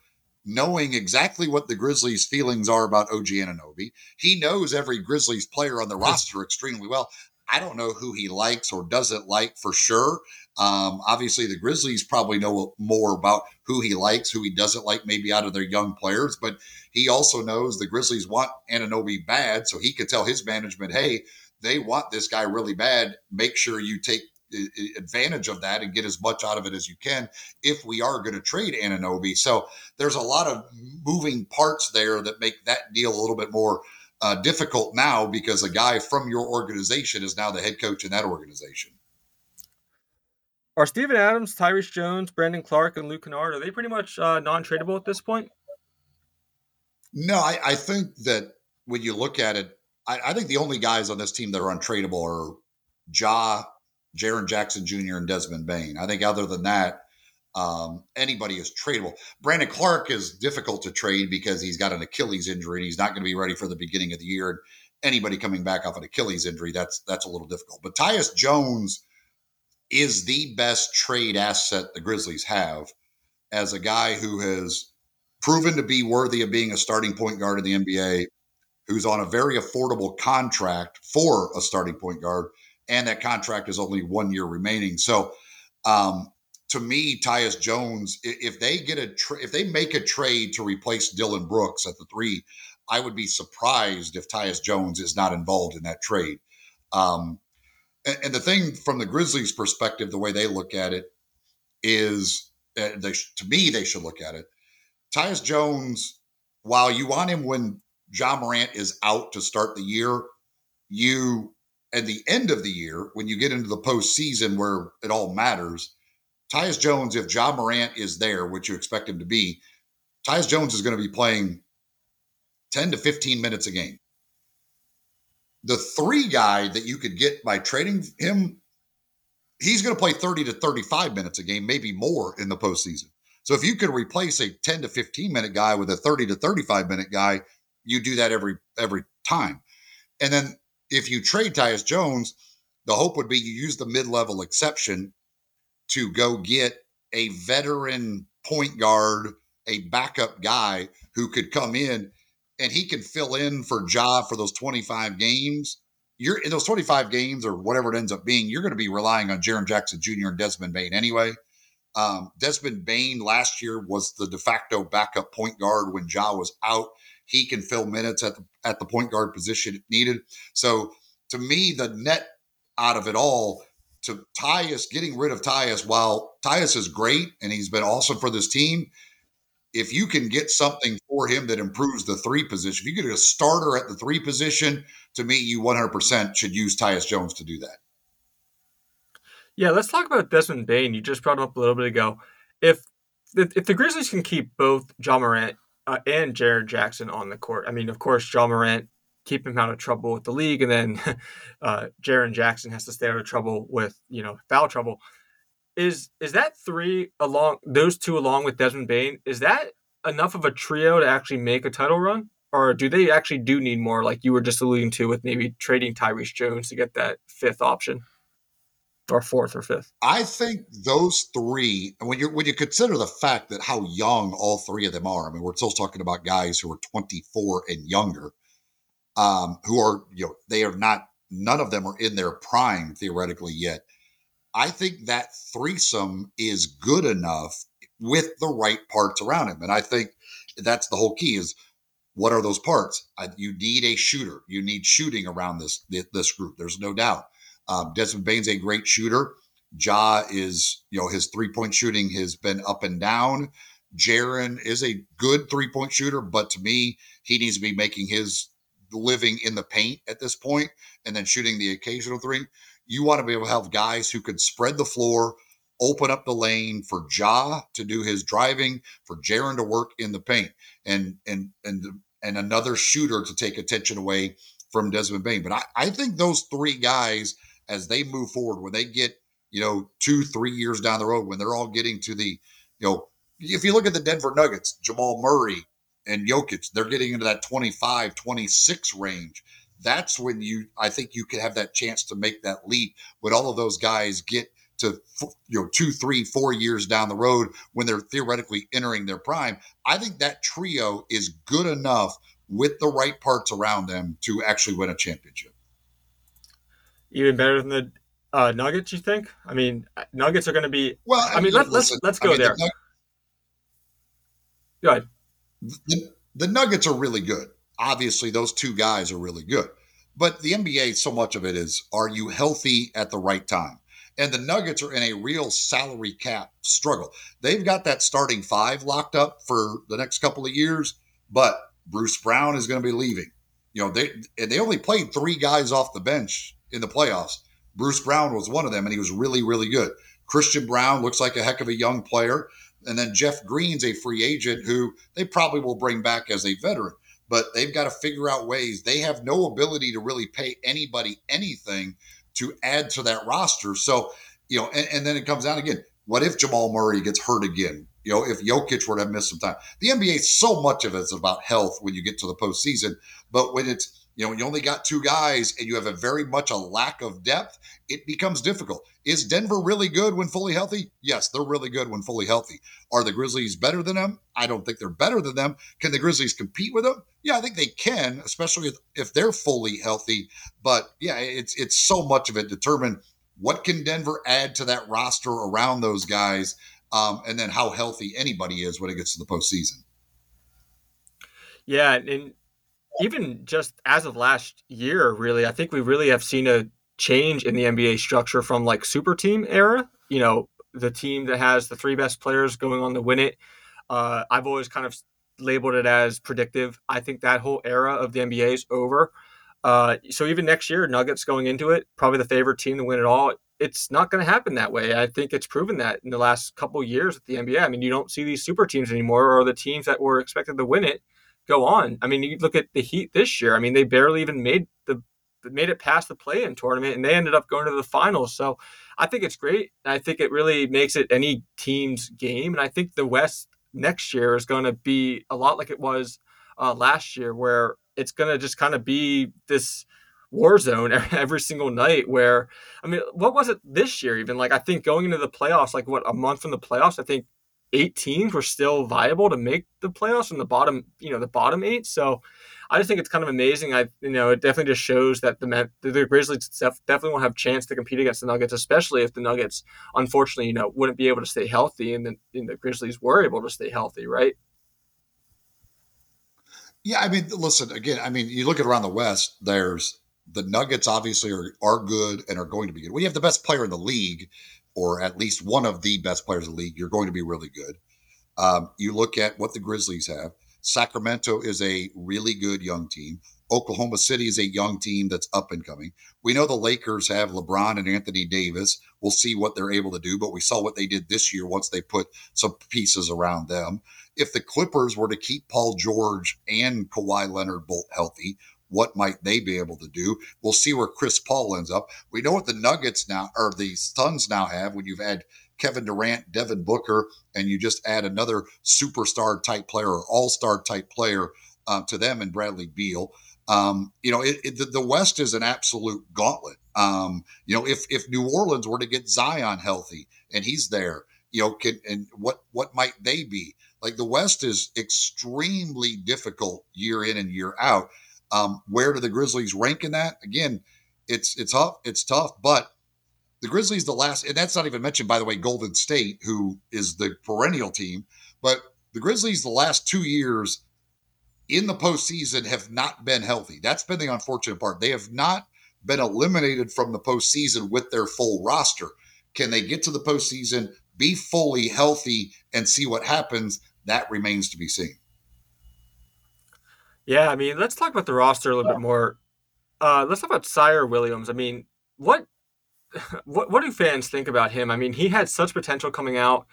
knowing exactly what the Grizzlies' feelings are about OG Anunoby. He knows every Grizzlies player on the roster extremely well. I don't know who he likes or doesn't like for sure. Um, obviously, the Grizzlies probably know more about who he likes, who he doesn't like, maybe out of their young players. But he also knows the Grizzlies want Anunoby bad, so he could tell his management, "Hey, they want this guy really bad. Make sure you take advantage of that and get as much out of it as you can if we are going to trade Anunoby. So there's a lot of moving parts there that make that deal a little bit more uh, difficult now because a guy from your organization is now the head coach in that organization. Are Steven Adams, Tyus Jones, Brandon Clarke, and Luke Kennard, are they pretty much uh, non-tradable at this point? No, I, I, think that when you look at it, I, I, think the only guys on this team that are untradeable are Ja, Jaren Jackson Jr., and Desmond Bane. I think other than that, um, anybody is tradable. Brandon Clarke is difficult to trade because he's got an Achilles injury and he's not going to be ready for the beginning of the year. And anybody coming back off an Achilles injury, that's that's a little difficult. But Tyus Jones is the best trade asset the Grizzlies have as a guy who has proven to be worthy of being a starting point guard in the NBA, who's on a very affordable contract for a starting point guard and that contract is only one year remaining. So, um, to me, Tyus Jones, if they get a tra- if they make a trade to replace Dillon Brooks at the three, I would be surprised if Tyus Jones is not involved in that trade. Um, and, and, the thing from the Grizzlies' perspective, the way they look at it is, uh, they to me they should look at it. Tyus Jones, while you want him when Ja Morant is out to start the year, you at the end of the year, when you get into the postseason where it all matters, Tyus Jones, if Ja Morant is there, which you expect him to be, Tyus Jones is going to be playing 10 to 15 minutes a game. The three guy that you could get by trading him, he's going to play 30 to 35 minutes a game, maybe more in the postseason. So if you could replace a 10 to 15 minute guy with a 30 to 35 minute guy, you do that every every time. And then if you trade Tyus Jones, the hope would be you use the mid level exception to go get a veteran point guard, a backup guy who could come in and he can fill in for Ja for those 25 games. You're in those 25 games or whatever it ends up being, you're going to be relying on Jaren Jackson Jr. and Desmond Bane anyway. Um, Desmond Bane last year was the de facto backup point guard when Ja was out. He can fill minutes at the, at the point guard position if needed. So to me, the net out of it all to Tyus, getting rid of Tyus, while Tyus is great and he's been awesome for this team, if you can get something for him that improves the three position, if you get a starter at the three position, to me, you 100% should use Tyus Jones to do that. Yeah, let's talk about Desmond Bane. You just brought him up a little bit ago. If if the Grizzlies can keep both Ja Morant uh, and Jaren Jackson on the court, I mean, of course, Ja Morant keep him out of trouble with the league, and then uh, Jaren Jackson has to stay out of trouble with you know foul trouble. Is is that three along those two along with Desmond Bane? Is that enough of a trio to actually make a title run, or do they actually do need more, like you were just alluding to, with maybe trading Tyrese Jones to get that fifth option? Or fourth or fifth. I think those three, when you when you consider the fact that how young all three of them are, I mean, we're still talking about guys who are 24 and younger um, who are, you know, they are not, none of them are in their prime theoretically yet. I think that threesome is good enough with the right parts around him. And I think that's the whole key is what are those parts? you need a shooter. You need shooting around this this group. There's no doubt. Um, Desmond Bane's a great shooter. Ja is, you know, his three point shooting has been up and down. Jaren is a good three point shooter, but to me, he needs to be making his living in the paint at this point and then shooting the occasional three. You want to be able to have guys who can spread the floor, open up the lane for Ja to do his driving, for Jaren to work in the paint, and and and and another shooter to take attention away from Desmond Bane. But I, I think those three guys, as they move forward, when they get you know, two, three years down the road when they're all getting to the, you know, if you look at the Denver Nuggets, Jamal Murray and Jokic, they're getting into that 25, 26 range. That's when you, I think you could have that chance to make that leap when all of those guys get to, you know, two, three, four years down the road when they're theoretically entering their prime. I think that trio is good enough with the right parts around them to actually win a championship. Even better than the uh, Nuggets, you think? I mean, Nuggets are going to be. Well, I, I mean, let, us let's go I mean, there. The, go ahead. The, the Nuggets are really good. Obviously, those two guys are really good. But the NBA, so much of it is are you healthy at the right time? And the Nuggets are in a real salary cap struggle. They've got that starting five locked up for the next couple of years, but Bruce Brown is going to be leaving. You know, they and they only played three guys off the bench in the playoffs. Bruce Brown was one of them, and he was really, really good. Christian Braun looks like a heck of a young player. And then Jeff Green's a free agent who they probably will bring back as a veteran, but they've got to figure out ways. They have no ability to really pay anybody anything to add to that roster. So, you know, and, and then it comes down again. What if Jamal Murray gets hurt again? You know, if Jokic were to miss some time, the NBA, so much of it is about health when you get to the postseason. But when it's you know, when you only got two guys and you have a very much a lack of depth, it becomes difficult. Is Denver really good when fully healthy? Yes, they're really good when fully healthy. Are the Grizzlies better than them? I don't think they're better than them. Can the Grizzlies compete with them? Yeah, I think they can, especially if, if they're fully healthy. But yeah, it's it's so much of it determined what can Denver add to that roster around those guys, um, and then how healthy anybody is when it gets to the postseason. Yeah, and even just as of last year, really, I think we really have seen a change in the NBA structure from like super team era. You know, the team that has the three best players going on to win it. Uh, I've always kind of labeled it as predictive. I think that whole era of the NBA is over. Uh, so even next year, Nuggets going into it, probably the favorite team to win it all. It's not going to happen that way. I think it's proven that in the last couple years at the NBA. I mean, you don't see these super teams anymore, or the teams that were expected to win it go on. I mean, you look at the Heat this year. I mean, they barely even made the made it past the play-in tournament, and they ended up going to the finals. So I think it's great. I think it really makes it any team's game, and I think the West next year is going to be a lot like it was uh, last year, where it's going to just kind of be this war zone every single night where i mean what was it this year even like i think going into the playoffs like what a month from the playoffs i think eight teams were still viable to make the playoffs in the bottom, you know, the bottom eight. So I just think it's kind of amazing. I, you know, it definitely just shows that the the Grizzlies definitely won't have a chance to compete against the Nuggets, especially if the Nuggets, unfortunately, you know, wouldn't be able to stay healthy, and the, and the Grizzlies were able to stay healthy, right? Yeah, I mean, listen again. I mean, you look at around the West. There's the Nuggets obviously are are good and are going to be good. We have the best player in the league or at least one of the best players in the league, you're going to be really good. Um, you look at what the Grizzlies have. Sacramento is a really good young team. Oklahoma City is a young team that's up and coming. We know the Lakers have LeBron and Anthony Davis. We'll see what they're able to do, but we saw what they did this year once they put some pieces around them. If the Clippers were to keep Paul George and Kawhi Leonard both healthy, what might they be able to do? We'll see where Chris Paul ends up. We know what the Nuggets now or the Suns now have when you've had Kevin Durant, Devin Booker, and you just add another superstar type player or all star type player uh, to them and Bradley Beal. Um, you know, it, it, the, West is an absolute gauntlet. Um, you know, if if New Orleans were to get Zion healthy and he's there, you know, can and what what might they be? Like the West is extremely difficult year in and year out. Um, where do the Grizzlies rank in that? Again, it's it's tough. It's tough, but the Grizzlies the last, and that's not even mentioned by the way. Golden State, who is the perennial team, but the Grizzlies the last two years in the postseason have not been healthy. That's been the unfortunate part. They have not been eliminated from the postseason with their full roster. Can they get to the postseason, be fully healthy, and see what happens? That remains to be seen. Yeah, I mean, let's talk about the roster a little bit more. Uh, let's talk about Ziaire Williams. I mean, what what what do fans think about him? I mean, he had such potential coming out.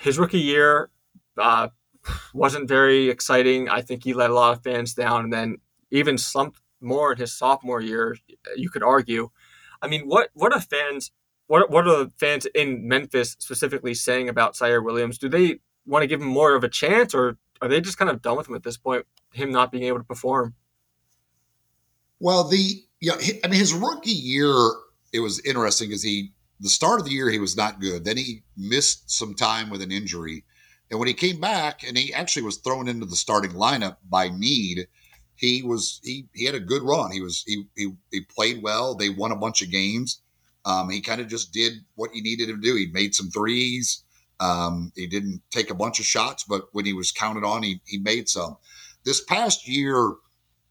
His rookie year uh, wasn't very exciting. I think he let a lot of fans down, and then even slumped more in his sophomore year. You could argue. I mean, what what are fans what what are the fans in Memphis specifically saying about Ziaire Williams? Do they want to give him more of a chance, or are they just kind of done with him at this point? Him not being able to perform. Well, the yeah, I mean, his rookie year it was interesting because he the start of the year he was not good. Then he missed some time with an injury, and when he came back, and he actually was thrown into the starting lineup by need, he was he he had a good run. He was he he, he played well. They won a bunch of games. Um, he kind of just did what he needed to do. He made some threes. Um, he didn't take a bunch of shots, but when he was counted on, he he made some. This past year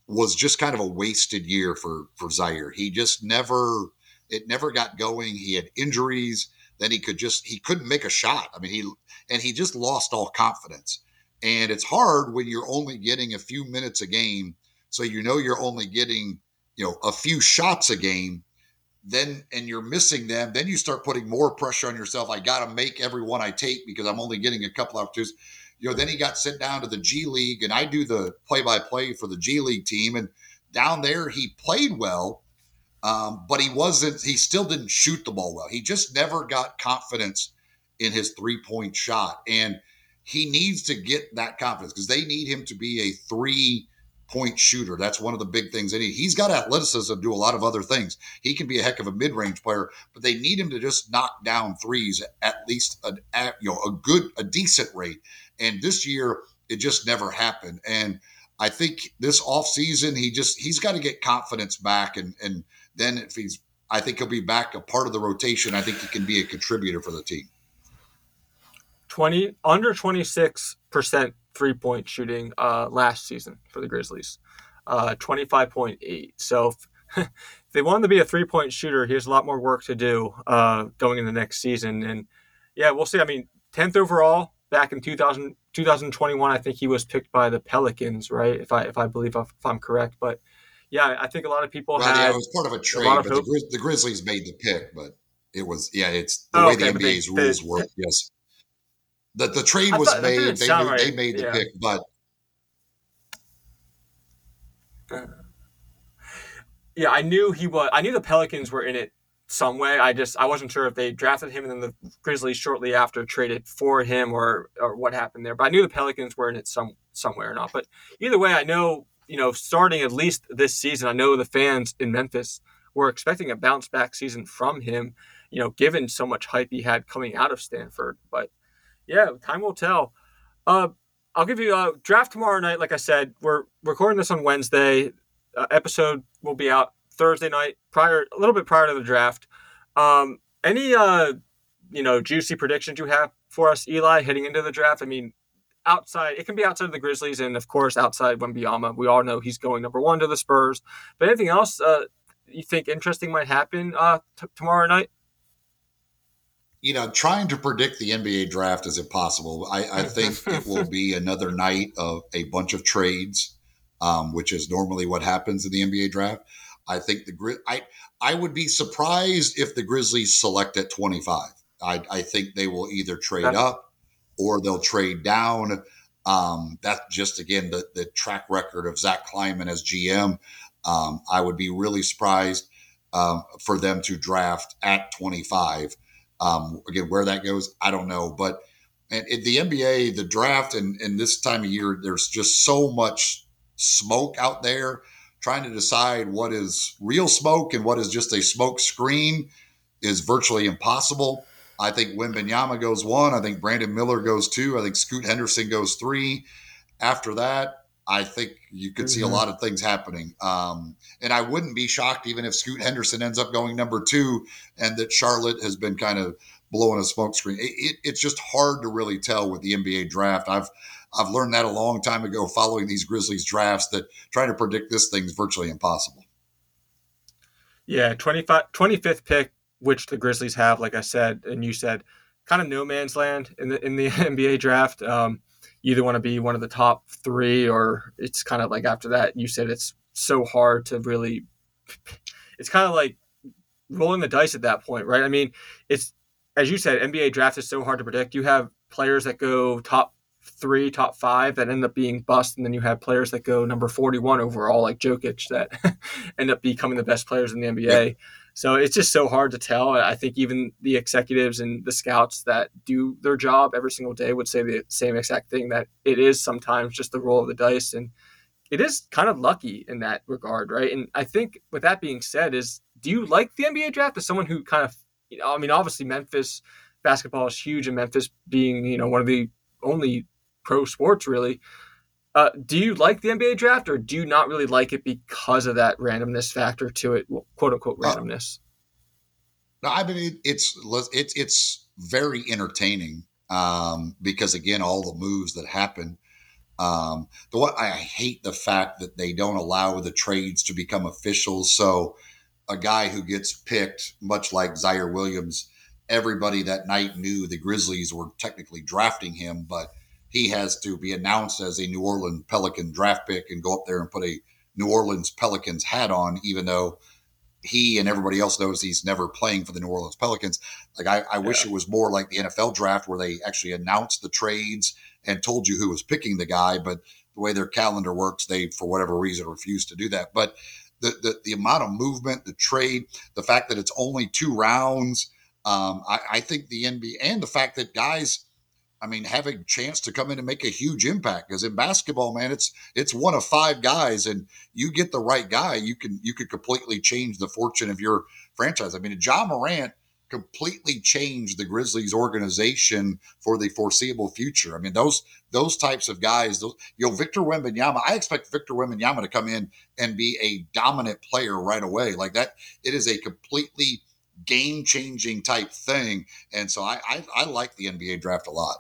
was just kind of a wasted year for for Ziaire. He just never it never got going. He had injuries. Then he could just he couldn't make a shot. I mean, he and he just lost all confidence. And it's hard when you're only getting a few minutes a game, so you know you're only getting you know a few shots a game. Then and you're missing them. Then you start putting more pressure on yourself. I got to make every one I take because I'm only getting a couple opportunities. You know, then he got sent down to the G League, and I do the play-by-play for the G League team. And down there, he played well, um, but he wasn't. He still didn't shoot the ball well. He just never got confidence in his three-point shot, and he needs to get that confidence because they need him to be a three point shooter. That's one of the big things. He's got athleticism to do a lot of other things. He can be a heck of a mid range player, but they need him to just knock down threes at least a, you know a good a decent rate. And this year it just never happened. And I think this offseason he just he's got to get confidence back and and then if he's I think he'll be back a part of the rotation. I think he can be a contributor for the team. 20 under 26% three point shooting uh, last season for the Grizzlies, uh, 25.8. So if, if, they want to be a three point shooter, he has a lot more work to do uh, going in the next season. And yeah, we'll see. I mean, 10th overall back in 2000, 2021, I think he was picked by the Pelicans, right? If I if I believe if I'm correct, but yeah, I think a lot of people well, had. Yeah, it was part of a trade, a but the, Grizz- the, Grizzlies made the pick, but it was yeah, it's the oh, way okay, the NBA's they, rules they, work. Yes, that the trade was thought, made. They, made, right. they made the yeah. pick, but yeah, I knew he was. I knew the Pelicans were in it some way. I just I wasn't sure if they drafted him and then the Grizzlies shortly after traded for him or or what happened there. But I knew the Pelicans were in it some somewhere or not. But either way, I know you know starting at least this season, I know the fans in Memphis were expecting a bounce back season from him. You know, given so much hype he had coming out of Stanford, but yeah, time will tell. Uh, I'll give you a draft tomorrow night. Like I said, we're recording this on Wednesday. Uh, episode will be out Thursday night, prior a little bit prior to the draft. Um, any uh, you know juicy predictions you have for us, Eli, heading into the draft? I mean, outside it can be outside of the Grizzlies and of course outside Wembanyama. We all know he's going number one to the Spurs. But anything else uh, you think interesting might happen uh, t- tomorrow night? You know, trying to predict the NBA draft is impossible. I, I think it will be another night of a bunch of trades, um, which is normally what happens in the NBA draft. I think the I I would be surprised if the Grizzlies select at 25. I, I think they will either trade up or they'll trade down. Um, that's just again the the track record of Zach Kleiman as GM. Um, I would be really surprised um, for them to draft at 25. Um, again, where that goes, I don't know. But and the NBA, the draft, and, and this time of year, there's just so much smoke out there. Trying to decide what is real smoke and what is just a smoke screen is virtually impossible. I think Wembanyama goes one. I think Brandon Miller goes two. I think Scoot Henderson goes three. After that, I think you could mm-hmm. see a mm-hmm. lot of things happening. Um, and I wouldn't be shocked even if Scoot Henderson ends up going number two and that Charlotte has been kind of blowing a smokescreen. It, it, it's just hard to really tell with the NBA draft. I've I've learned that a long time ago following these Grizzlies drafts that trying to predict this thing is virtually impossible. Yeah, 25, 25th pick, which the Grizzlies have, like I said, and you said, kind of no man's land in the in the NBA draft. Um, you either want to be one of the top three or it's kind of like after that you said it's so hard to really it's kind of like rolling the dice at that point right? I mean it's as you said nba draft is so hard to predict. You have players that go top three top five that end up being bust and then you have players that go number 41 overall like Jokic that end up becoming the best players in the nba So it's just so hard to tell. I think even the executives and the scouts that do their job every single day would say the same exact thing that it is sometimes just the roll of the dice and it is kind of lucky in that regard, right? And I think with that being said, is do you like the NBA draft as someone who kind of, you know, I mean, obviously Memphis basketball is huge, and Memphis being you know one of the only pro sports really. Uh, do you like the NBA draft, or do you not really like it because of that randomness factor to it, quote unquote randomness? No, I mean it's it's it's very entertaining um, because again, all the moves that happen. Um, the what I hate the fact that they don't allow the trades to become official. So a guy who gets picked, much like Ziaire Williams, everybody that night knew the Grizzlies were technically drafting him, but he has to be announced as a New Orleans Pelican draft pick and go up there and put a New Orleans Pelicans hat on, even though he and everybody else knows he's never playing for the New Orleans Pelicans. Like I, I yeah. wish it was more like the NFL draft where they actually announced the trades and told you who was picking the guy, but the way their calendar works, they for whatever reason refuse to do that. But the the, the amount of movement, the trade, the fact that it's only two rounds, um, I, I think the NBA and the fact that guys I mean, have a chance to come in and make a huge impact. Because in basketball, man, it's it's one of five guys, and you get the right guy, you can you could completely change the fortune of your franchise. I mean, Ja Morant completely changed the Grizzlies organization for the foreseeable future. I mean, those those types of guys, those you know, Victor Wembanyama, I expect Victor Wembanyama to come in and be a dominant player right away. Like that, it is a completely game changing type thing. And so I, I I like the NBA draft a lot.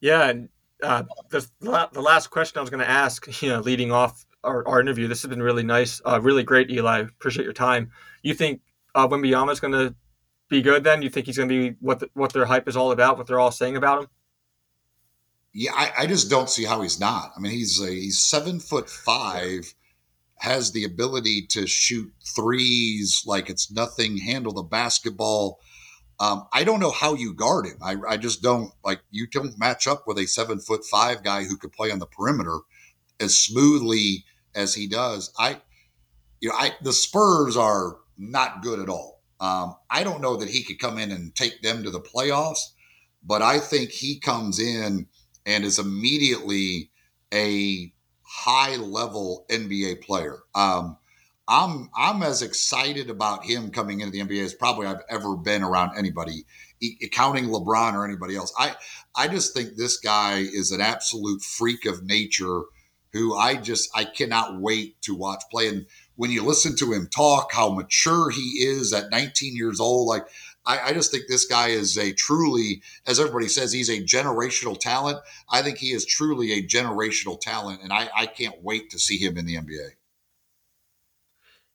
Yeah, and uh, the the last question I was going to ask, you know, leading off our, our interview, this has been really nice, uh, really great, Eli. Appreciate your time. You think uh, Wembanyama is going to be good? Then you think he's going to be what the, what their hype is all about, what they're all saying about him? Yeah, I, I just don't see how he's not. I mean, he's a, he's seven foot five, has the ability to shoot threes like it's nothing, handle the basketball um, I don't know how you guard him. I, I just don't like you don't match up with a seven foot five guy who could play on the perimeter as smoothly as he does. I, you know, I the Spurs are not good at all. Um, I don't know that he could come in and take them to the playoffs, but I think he comes in and is immediately a high level NBA player. Um, I'm I'm as excited about him coming into the NBA as probably I've ever been around anybody, counting LeBron or anybody else. I I just think this guy is an absolute freak of nature who I just I cannot wait to watch play. And when you listen to him talk, how mature he is at 19 years old, like I, I just think this guy is a truly, as everybody says, he's a generational talent. I think he is truly a generational talent, and I, I can't wait to see him in the NBA.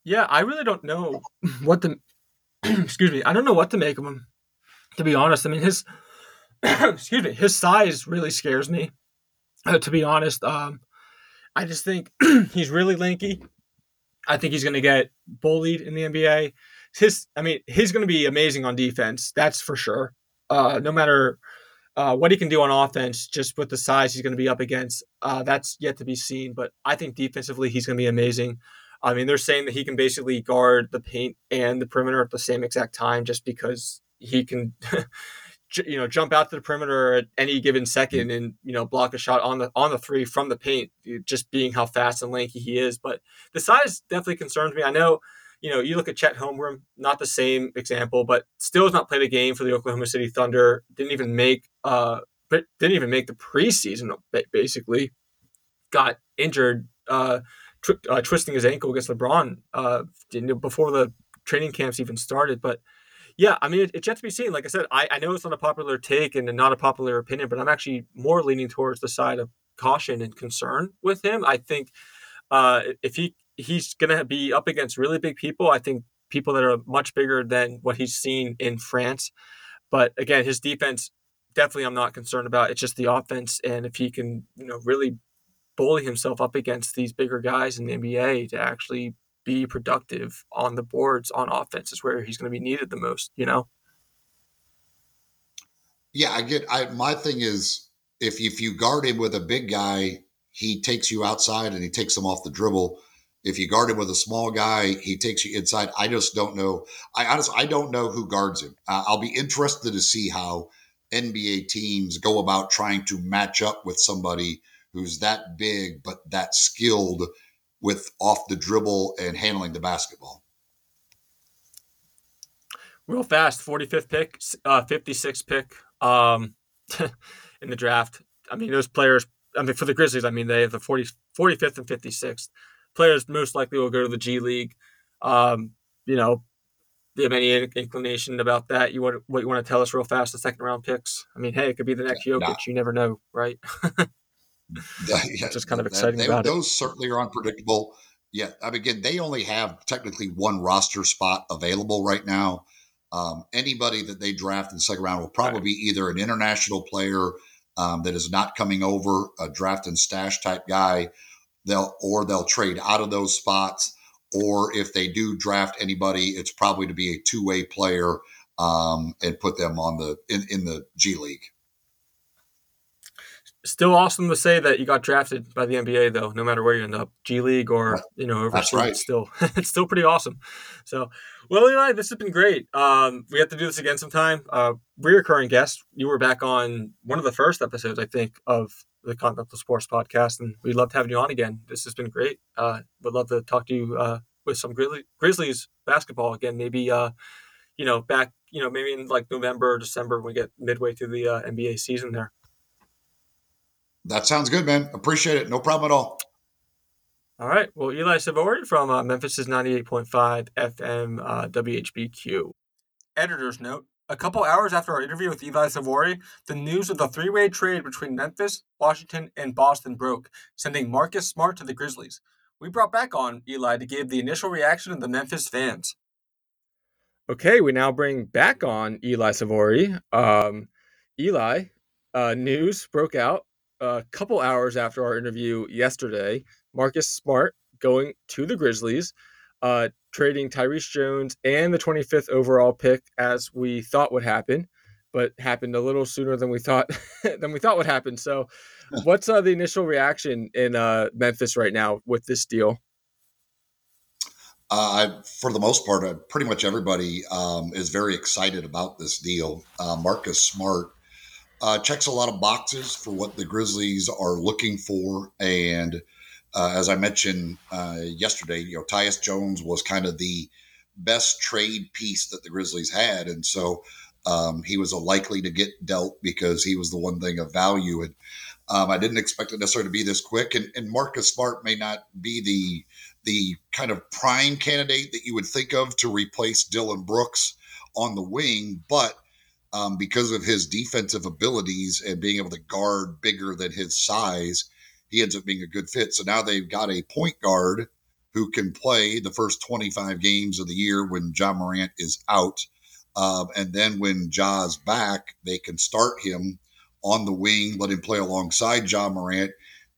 Yeah, I really don't know what the excuse me. I don't know what to make of him. To be honest, I mean his excuse me, his size really scares me. Uh, to be honest, um, I just think he's really lanky. I think he's going to get bullied in the NBA. His, I mean, he's going to be amazing on defense. That's for sure. Uh, no matter uh, what he can do on offense, just with the size he's going to be up against, uh, that's yet to be seen. But I think defensively, he's going to be amazing. I mean, they're saying that he can basically guard the paint and the perimeter at the same exact time just because he can, you know, jump out to the perimeter at any given second and you know block a shot on the on the three from the paint. Just being how fast and lanky he is, but the size definitely concerns me. I know. You know, you look at Chet Holmgren, not the same example, but still has not played a game for the Oklahoma City Thunder. Didn't even make uh, didn't even make the preseason. Basically, got injured uh, uh, twisting his ankle against LeBron uh, before the training camps even started. But yeah, I mean, it, it's yet to be seen. Like I said, I, I know it's not a popular take and not a popular opinion, but I'm actually more leaning towards the side of caution and concern with him. I think uh, if he he's going to be up against really big people, I think people that are much bigger than what he's seen in France. But again, his defense definitely I'm not concerned about. It's just the offense, and if he can, you know, really bully himself up against these bigger guys in the NBA to actually be productive on the boards on offense is where he's going to be needed the most, you know? Yeah, I get I my thing is if if you guard him with a big guy, he takes you outside and he takes him off the dribble. If you guard him with a small guy, he takes you inside. I just don't know. I honestly, I don't know who guards him. Uh, I'll be interested to see how NBA teams go about trying to match up with somebody who's that big but that skilled with off the dribble and handling the basketball. Real fast, 45th pick, uh, 56th pick um, in the draft. I mean, those players, I mean, for the Grizzlies, I mean, they have the 40, 45th and 56th. Players most likely will go to the G League. Um, you know, do you have any inclination about that? You want what you want to tell us real fast? The second round picks. I mean, hey, it could be the next Jokic. Nah. You never know, right? yeah, just kind of exciting they, about those it. certainly are unpredictable. Yeah, I mean, again, they only have technically one roster spot available right now. Um, anybody that they draft in the second round will probably right. be either an international player um, that is not coming over, a draft and stash type guy. They'll or they'll trade out of those spots or if they do draft anybody, it's probably to be a two way player um, and put them on the in, in the G League. Still awesome to say that you got drafted by the NBA, though. No matter where you end up, G League or you know overseas, right. still it's still pretty awesome. So, well, Eli, this has been great. Um, we have to do this again sometime. Uh, reoccurring guest, you were back on one of the first episodes, I think, of the Continental Sports Podcast, and we'd love to have you on again. This has been great. Uh, would love to talk to you uh, with some Grizzly, Grizzlies basketball again. Maybe uh, you know back you know maybe in like November or December when we get midway through the uh, NBA season there. That sounds good, man. Appreciate it. No problem at all. All right. Well, Eli Savoie from uh, Memphis's 98.5 FM uh, WHBQ. Editor's note a couple hours after our interview with Eli Savoie, the news of the three way trade between Memphis, Washington, and Boston broke, sending Marcus Smart to the Grizzlies. We brought back on Eli to give the initial reaction of the Memphis fans. Okay, we now bring back on Eli Savoie. Um, Eli, uh, news broke out a couple hours after our interview yesterday. Marcus Smart going to the Grizzlies uh, trading Tyrese Jones and the 25th overall pick as we thought would happen, but happened a little sooner than we thought than we thought would happen. So, what's uh, the initial reaction in uh, Memphis right now with this deal? Uh, for the most part, uh, pretty much everybody um, is very excited about this deal. Uh, Marcus Smart uh, checks a lot of boxes for what the Grizzlies are looking for, and uh, as I mentioned uh, yesterday, you know, Tyus Jones was kind of the best trade piece that the Grizzlies had, and so um, he was likely to get dealt because he was the one thing of value. And um, I didn't expect it necessarily to be this quick. And, and Marcus Smart may not be the the kind of prime candidate that you would think of to replace Dillon Brooks on the wing, but um, because of his defensive abilities and being able to guard bigger than his size, he ends up being a good fit. So now they've got a point guard who can play the first 25 games of the year when Ja Morant is out. Um, and then when Ja's back, they can start him on the wing, let him play alongside Ja Morant.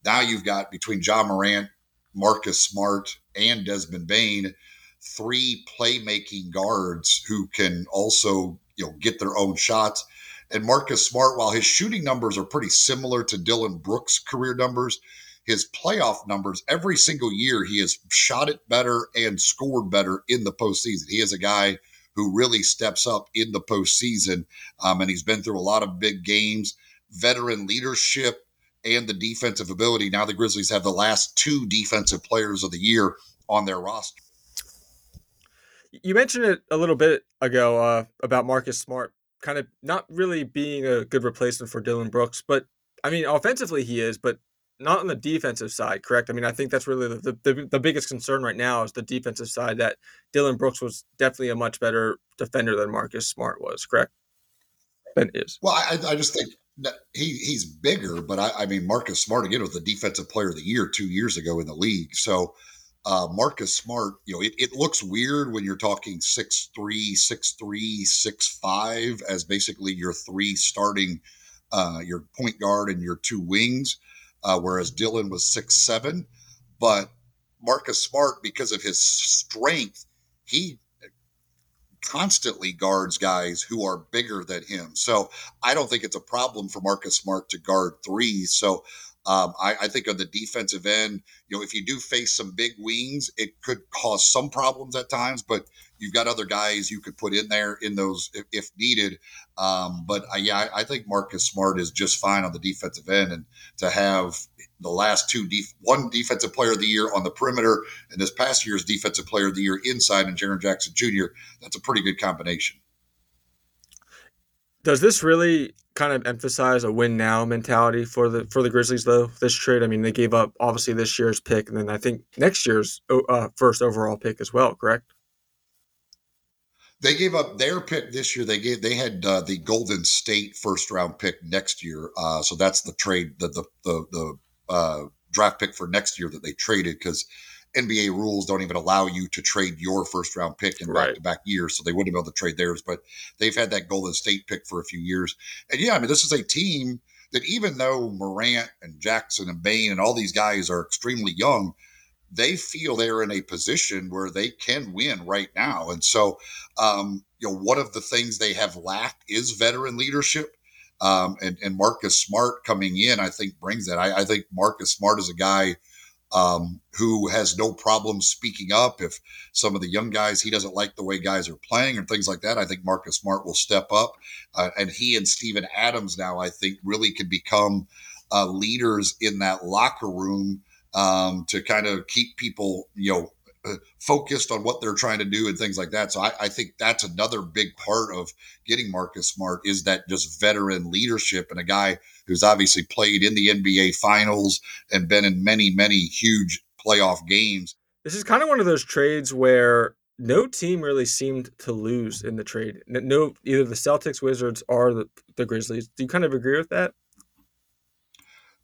Now you've got between Ja Morant, Marcus Smart, and Desmond Bane, three playmaking guards who can also you know get their own shots. And Marcus Smart, while his shooting numbers are pretty similar to Dillon Brooks' career numbers, his playoff numbers every single year he has shot it better and scored better in the postseason. He is a guy who really steps up in the postseason, um, and he's been through a lot of big games. Veteran leadership and the defensive ability. Now the Grizzlies have the last two defensive players of the year on their roster. You mentioned it a little bit ago uh, about Marcus Smart kind of not really being a good replacement for Dillon Brooks, but I mean, offensively he is, but not on the defensive side, correct? I mean, I think that's really the, the, the biggest concern right now is the defensive side that Dillon Brooks was definitely a much better defender than Marcus Smart was, correct? Ben is. Well, I, I just think he he's bigger, but I, I mean, Marcus Smart again was the defensive player of the year two years ago in the league. So uh, Marcus Smart, you know, it, it looks weird when you're talking six three, six three, six five as basically your three starting, uh, your point guard and your two wings, uh, whereas Dillon was six seven. But Marcus Smart, because of his strength, he constantly guards guys who are bigger than him. So I don't think it's a problem for Marcus Smart to guard three. So Um, I, I, think on the defensive end, you know, if you do face some big wings, it could cause some problems at times, but you've got other guys you could put in there in those if, if needed. Um, but uh, yeah, I, I, think Marcus Smart is just fine on the defensive end, and to have the last two def- one defensive player of the year on the perimeter and this past year's defensive player of the year inside and Jaren Jackson Jr. That's a pretty good combination. Does this really kind of emphasize a win now mentality for the for the Grizzlies though? This trade, I mean, they gave up obviously this year's pick, and then I think next year's uh, first overall pick as well. Correct? They gave up their pick this year. They gave they had uh, the Golden State first round pick next year. Uh, so that's the trade the the the, the uh, draft pick for next year that they traded because NBA rules don't even allow you to trade your first round pick in back to back years. So they wouldn't be able to trade theirs, but they've had that Golden State pick for a few years. And yeah, I mean, this is a team that even though Morant and Jackson and Bane and all these guys are extremely young, they feel they're in a position where they can win right now. And so, um, you know, one of the things they have lacked is veteran leadership. Um, and, and Marcus Smart coming in, I think brings that. I, I think Marcus Smart is a guy um, who has no problem speaking up if some of the young guys he doesn't like the way guys are playing and things like that. I think Marcus Smart will step up, uh, and he and Steven Adams now I think really can become uh, leaders in that locker room um, to kind of keep people you know focused on what they're trying to do and things like that. So I, I, think that's another big part of getting Marcus Smart is that just veteran leadership and a guy who's obviously played in the NBA finals and been in many, many huge playoff games. This is kind of one of those trades where no team really seemed to lose in the trade. No, either the Celtics, Wizards, or the, the Grizzlies. Do you kind of agree with that?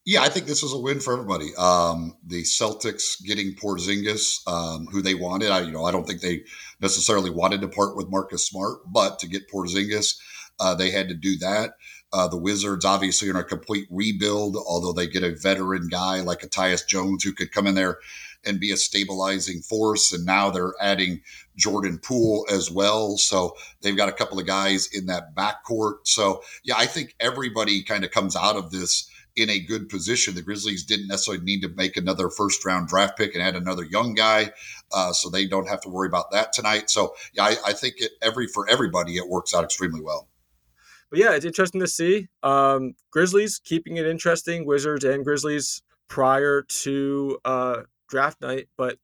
Yeah, I think this was a win for everybody. Um, the Celtics getting Porzingis, um, who they wanted. I, you know, I don't think they necessarily wanted to part with Marcus Smart, but to get Porzingis, uh, they had to do that. Uh, the Wizards obviously are in a complete rebuild, although they get a veteran guy like a Tyus Jones who could come in there and be a stabilizing force. And now they're adding Jordan Poole as well. So they've got a couple of guys in that backcourt. So yeah, I think everybody kind of comes out of this in a good position. The Grizzlies didn't necessarily need to make another first round draft pick and add another young guy, uh, so they don't have to worry about that tonight. So yeah, I, I think it, every for everybody it works out extremely well. But yeah, it's interesting to see um, Grizzlies keeping it interesting. Wizards and Grizzlies prior to uh, draft night, but.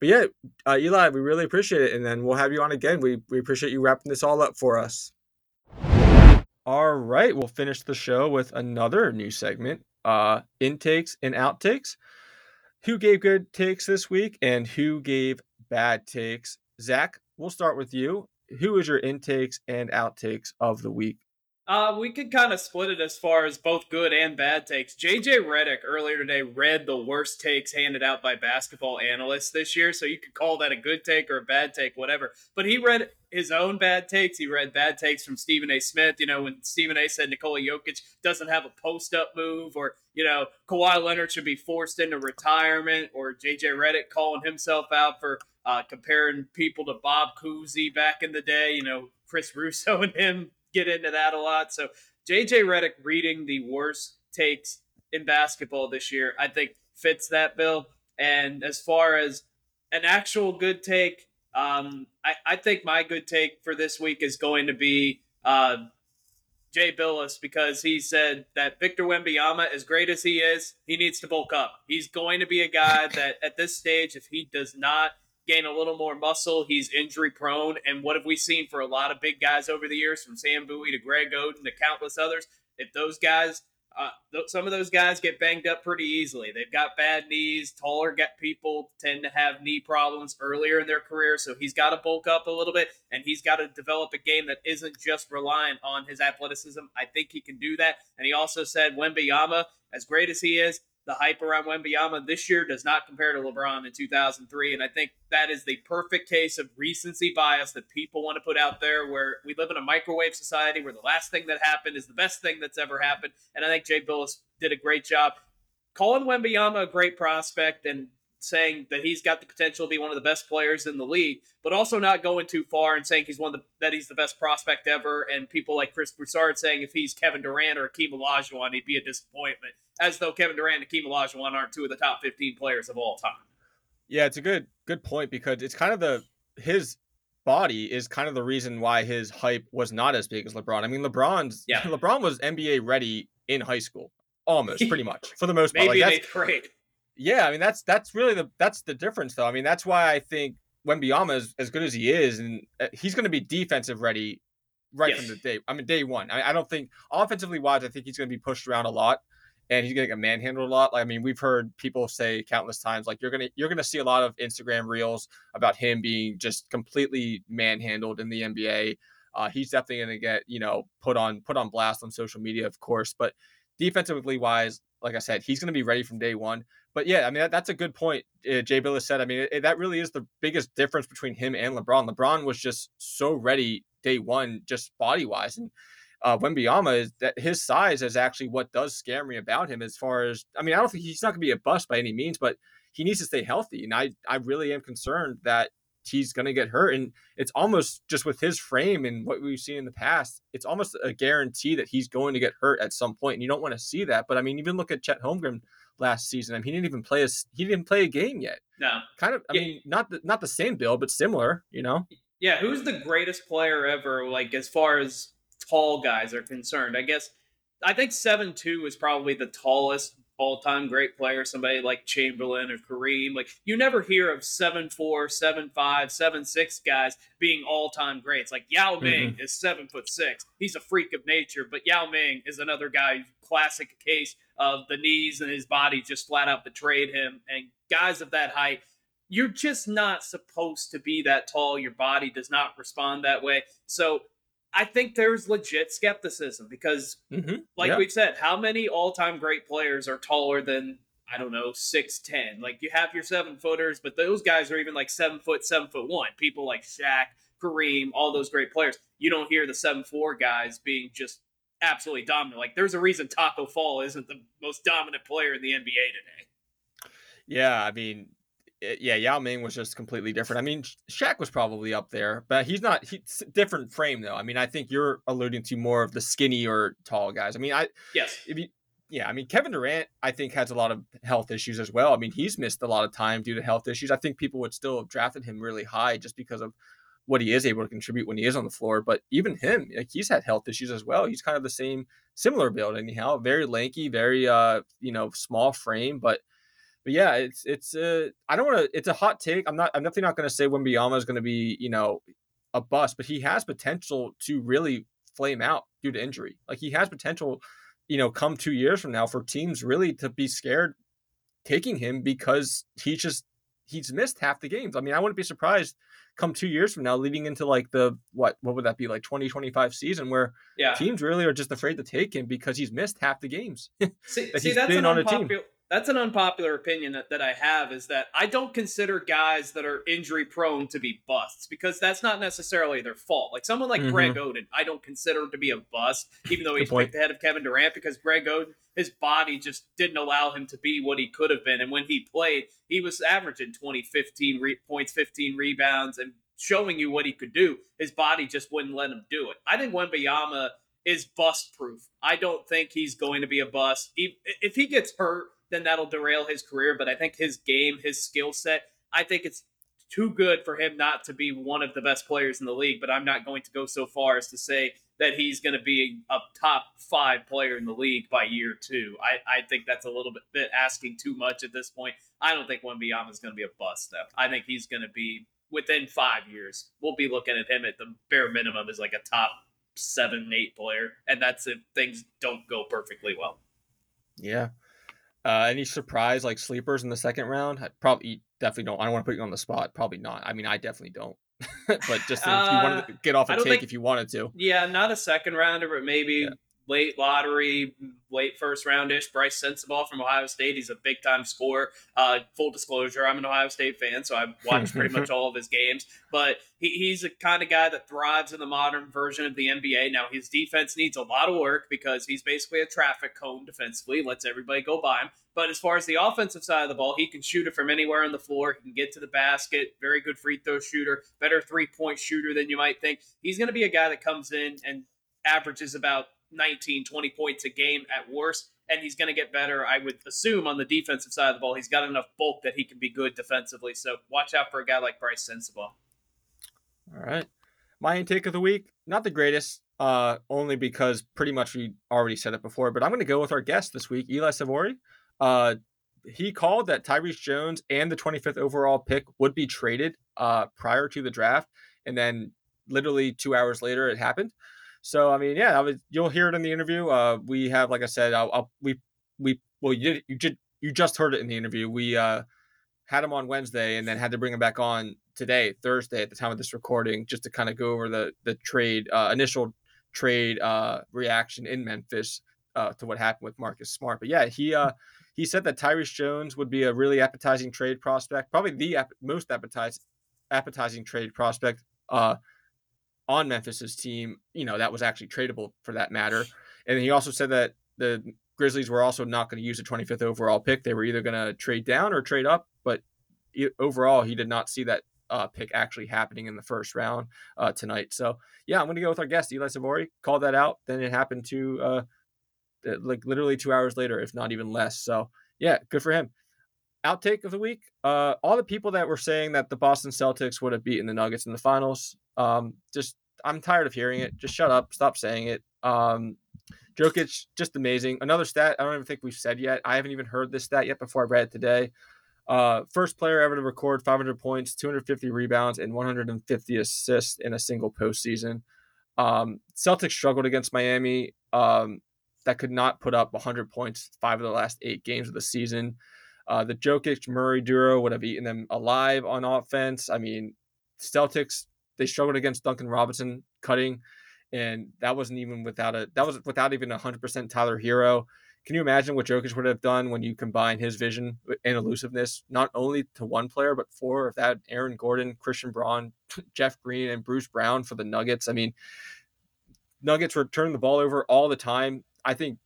But yeah, uh, Eli, we really appreciate it, and then we'll have you on again. We we appreciate you wrapping this all up for us. All right, we'll finish the show with another new segment, uh, intakes and outtakes. Who gave good takes this week and who gave bad takes? Zach, we'll start with you. Who is your intakes and outtakes of the week? Uh, we could kind of split it as far as both good and bad takes. JJ Redick earlier today read the worst takes handed out by basketball analysts this year, so you could call that a good take or a bad take, whatever. But he read his own bad takes. He read bad takes from Stephen A. Smith. You know, when Stephen A. said Nikola Jokic doesn't have a post up move, or, you know, Kawhi Leonard should be forced into retirement, or JJ Redick calling himself out for uh, comparing people to Bob Cousy back in the day, you know, Chris Russo and him get into that a lot. So JJ Redick reading the worst takes in basketball this year, I think fits that bill. And as far as an actual good take, um, I, I think my good take for this week is going to be uh, Jay Bilas because he said that Victor Wembanyama, as great as he is, he needs to bulk up. He's going to be a guy that at this stage, if he does not – gain a little more muscle. He's injury prone. And what have we seen for a lot of big guys over the years, from Sam Bowie to Greg Oden to countless others? If those guys, uh, th- some of those guys get banged up pretty easily. They've got bad knees. Taller get people tend to have knee problems earlier in their career. So he's got to bulk up a little bit and he's got to develop a game that isn't just reliant on his athleticism. I think he can do that. And he also said Wembanyama, as great as he is, the hype around Wembanyama this year does not compare to LeBron in 2003. And I think that is the perfect case of recency bias that people want to put out there where we live in a microwave society where the last thing that happened is the best thing that's ever happened. And I think Jay Bilas did a great job calling Wembanyama a great prospect and saying that he's got the potential to be one of the best players in the league, but also not going too far and saying he's one of the that he's the best prospect ever. And people like Chris Broussard saying if he's Kevin Durant or Akeem Olajuwon, he'd be a disappointment. As though Kevin Durant and Akeem Olajuwon aren't two of the top 15 players of all time. Yeah, it's a good good point because it's kind of the his body is kind of the reason why his hype was not as big as LeBron. I mean, LeBron's Yeah. LeBron was NBA ready in high school, almost pretty much for the most part. Maybe Like, that's- eighth grade. Yeah, I mean that's that's really the that's the difference though. I mean that's why I think Wembyama is as good as he is, and uh, he's going to be defensive ready right Yes. from the day. I mean day one. I, I don't think offensively wise, I think he's going to be pushed around a lot, and he's going to get manhandled a lot. Like, I mean we've heard people say countless times like you're gonna you're gonna see a lot of Instagram reels about him being just completely manhandled in the NBA. Uh, he's definitely going to get you know put on put on blast on social media, of course, but defensively wise, like I said, he's going to be ready from day one. But yeah, I mean that, that's a good point. Uh, Jay Bilas said. I mean it, that really is the biggest difference between him and LeBron. LeBron was just so ready day one, just body wise, and uh, Wembyama is that his size is actually what does scare me about him. As far as I mean, I don't think he's not going to be a bust by any means, but he needs to stay healthy, and I I really am concerned that he's going to get hurt, and it's almost just with his frame and what we've seen in the past, it's almost a guarantee that he's going to get hurt at some point, and you don't want to see that. But I mean, even look at Chet Holmgren last season. I mean, he didn't even play a he didn't play a game yet. No. Kind of, I Yeah. mean, not the, not the same build, but similar. You know, Yeah, who's the greatest player ever, like as far as tall guys are concerned? I guess I think seven two is probably the tallest all time great player, somebody like Chamberlain or Kareem. Like you never hear of seven four, seven five, seven six guys being all time greats. Like Yao mm-hmm. Ming is seven foot six. He's a freak of nature, but Yao Ming is another guy, classic case of the knees and his body just flat out betrayed him. And guys of that height you're just not supposed to be that tall. Your body does not respond that way. So I think there's legit skepticism because, mm-hmm. like Yeah. we've said, how many all time great players are taller than, I don't know, 6'10? Like you have your seven footers, but those guys are even like seven foot, seven foot one. People like Shaq, Kareem, all those great players. You don't hear the seven four guys being just absolutely dominant. Like there's a reason Tacko Fall isn't the most dominant player in the NBA today. Yeah, I mean, yeah, Yao Ming was just completely different. I mean, Sh- Shaq was probably up there, but he's not. He's different frame though. I mean, I think you're alluding to more of the skinny or tall guys. I mean, I Yes. if you, yeah, I mean, Kevin Durant, I think has a lot of health issues as well. I mean, he's missed a lot of time due to health issues. I think people would still have drafted him really high just because of what he is able to contribute when he is on the floor. But even him, like he's had health issues as well. He's kind of the same, similar build anyhow. Very lanky, very uh, you know, small frame, but but yeah, it's it's uh I don't want to. It's a hot take. I'm not. I'm definitely not going to say when Wembyama is going to be you know a bust, but he has potential to really flame out due to injury. Like he has potential, you know, come two years from now for teams really to be scared taking him because he just he's missed half the games. I mean, I wouldn't be surprised come two years from now, leading into like the what what would that be like 2025 season where Yeah. teams really are just afraid to take him because he's missed half the games. See, that see he's that's been an on a team. unpopular. That's an unpopular opinion that, that I have is that I don't consider guys that are injury prone to be busts because that's not necessarily their fault. Like someone like Mhm. Greg Oden, I don't consider him to be a bust, even though he's picked ahead of Kevin Durant because Greg Oden, his body just didn't allow him to be what he could have been. And when he played, he was averaging 20, 15 re- points, 15 rebounds, and showing you what he could do. His body just wouldn't let him do it. I think Wembayama is bust proof. I don't think he's going to be a bust. If he gets hurt, then that'll derail his career. But I think his game, his skill set, I think it's too good for him not to be one of the best players in the league. But I'm not going to go so far as to say that he's going to be a top five player in the league by year two. I, I think that's a little bit, bit asking too much at this point. I don't think Wembyama is going to be a bust, though. I think he's going to be within five years. We'll be looking at him at the bare minimum as like a top seven, eight player, and that's if things don't go perfectly well. Yeah. Uh, any surprise like sleepers in the second round? I probably definitely don't. I don't want to put you on the spot. Probably not. I mean, I definitely don't. but just if you wanted to get off Uh, a take, think- if you wanted to. Yeah, not a second rounder, but maybe Yeah. Late lottery, late first roundish. Brice Sensabaugh from Ohio State. He's a big time scorer. Uh, full disclosure, I'm an Ohio State fan, so I've watched pretty much all of his games. But he, he's a kind of guy that thrives in the modern version of the NBA. Now his defense needs a lot of work because he's basically a traffic cone defensively. Lets everybody go by him. But as far as the offensive side of the ball, he can shoot it from anywhere on the floor. He can get to the basket. Very good free throw shooter. Better three point shooter than you might think. He's going to be a guy that comes in and averages about 19, 20 points a game at worst. And he's going to get better, I would assume, on the defensive side of the ball. He's got enough bulk that he can be good defensively. So watch out for a guy like Brice Sensabaugh. All right. My intake of the week, not the greatest, uh, only because pretty much we already said it before, but I'm going to go with our guest this week, Eli Savoie. Uh, he called that Tyrese Jones and the 25th overall pick would be traded uh, prior to the draft. And then literally two hours later, it happened. So I mean, yeah, I was, you'll hear it in the interview. Uh, we have, like I said, I'll, I'll, we we well, you you just you just heard it in the interview. We uh, had him on Wednesday and then had to bring him back on today, Thursday, at the time of this recording, just to kind of go over the the trade uh, initial trade uh, reaction in Memphis uh, to what happened with Marcus Smart. But yeah, he uh, he said that Tyrese Jones would be a really appetizing trade prospect, probably the ap- most appetizing appetizing trade prospect uh, on Memphis's team, you know, that was actually tradable for that matter. And he also said that the Grizzlies were also not going to use a 25th overall pick. They were either going to trade down or trade up, but overall, he did not see that uh, pick actually happening in the first round uh, tonight. So, yeah, I'm going to go with our guest, Eli Savoie. Called that out. Then it happened to uh, like literally two hours later, if not even less. So, yeah, good for him. Outtake of the week. Uh, all the people that were saying that the Boston Celtics would have beaten the Nuggets in the finals, um, just I'm tired of hearing it. Just shut up. Stop saying it. Um, Jokic, just amazing. Another stat I don't even think we've said yet. I haven't even heard this stat yet before I read it today. Uh, first player ever to record 500 points, 250 rebounds, and 150 assists in a single postseason. Um, Celtics struggled against Miami. Um, that could not put up 100 points five of the last eight games of the season. Uh, the Jokic Murray duo would have eaten them alive on offense. I mean, Celtics they struggled against Duncan Robinson cutting, and that wasn't even without a that was without even a hundred percent Tyler Herro. Can you imagine what Jokic would have done when you combine his vision and elusiveness, not only to one player, but four of that Aaron Gordon, Christian Braun, Jeff Green, and Bruce Brown for the Nuggets? I mean, Nuggets were turning the ball over all the time. I think,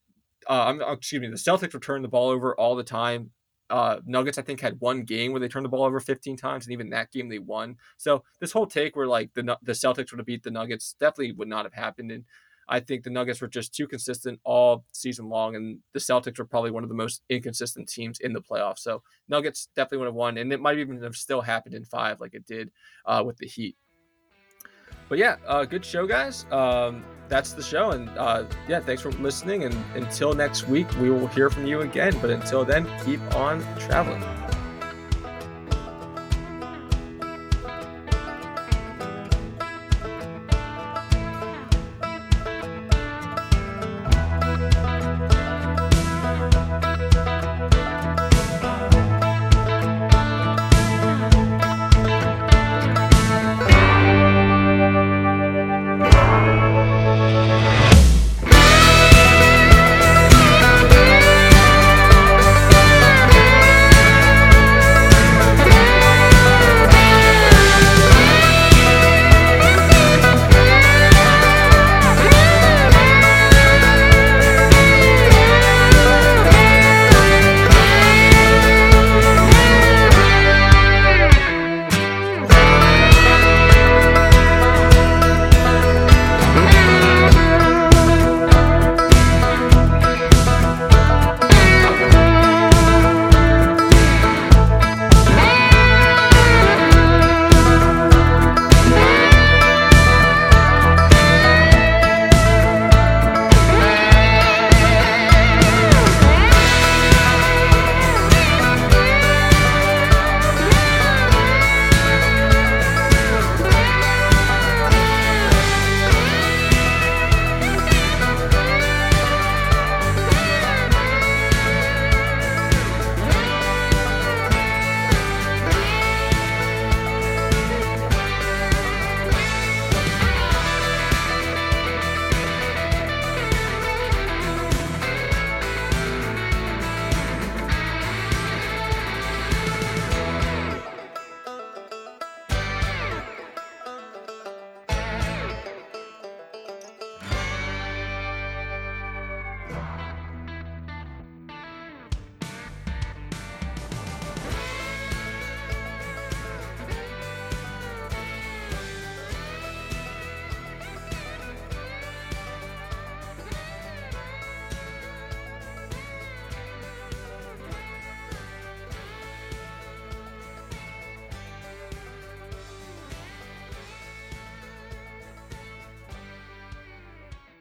uh, I'm, excuse me, the Celtics were turning the ball over all the time. Uh, Nuggets, I think, had one game where they turned the ball over 15 times, and even that game they won. So this whole take where like the the Celtics would have beat the Nuggets definitely would not have happened. And I think the Nuggets were just too consistent all season long, and the Celtics were probably one of the most inconsistent teams in the playoffs. So Nuggets definitely would have won, and it might even have still happened in five, like it did uh, with the Heat. But yeah, uh, good show, guys. Um, that's the show. And uh, yeah, thanks for listening. And until next week, we will hear from you again. But until then, keep on traveling.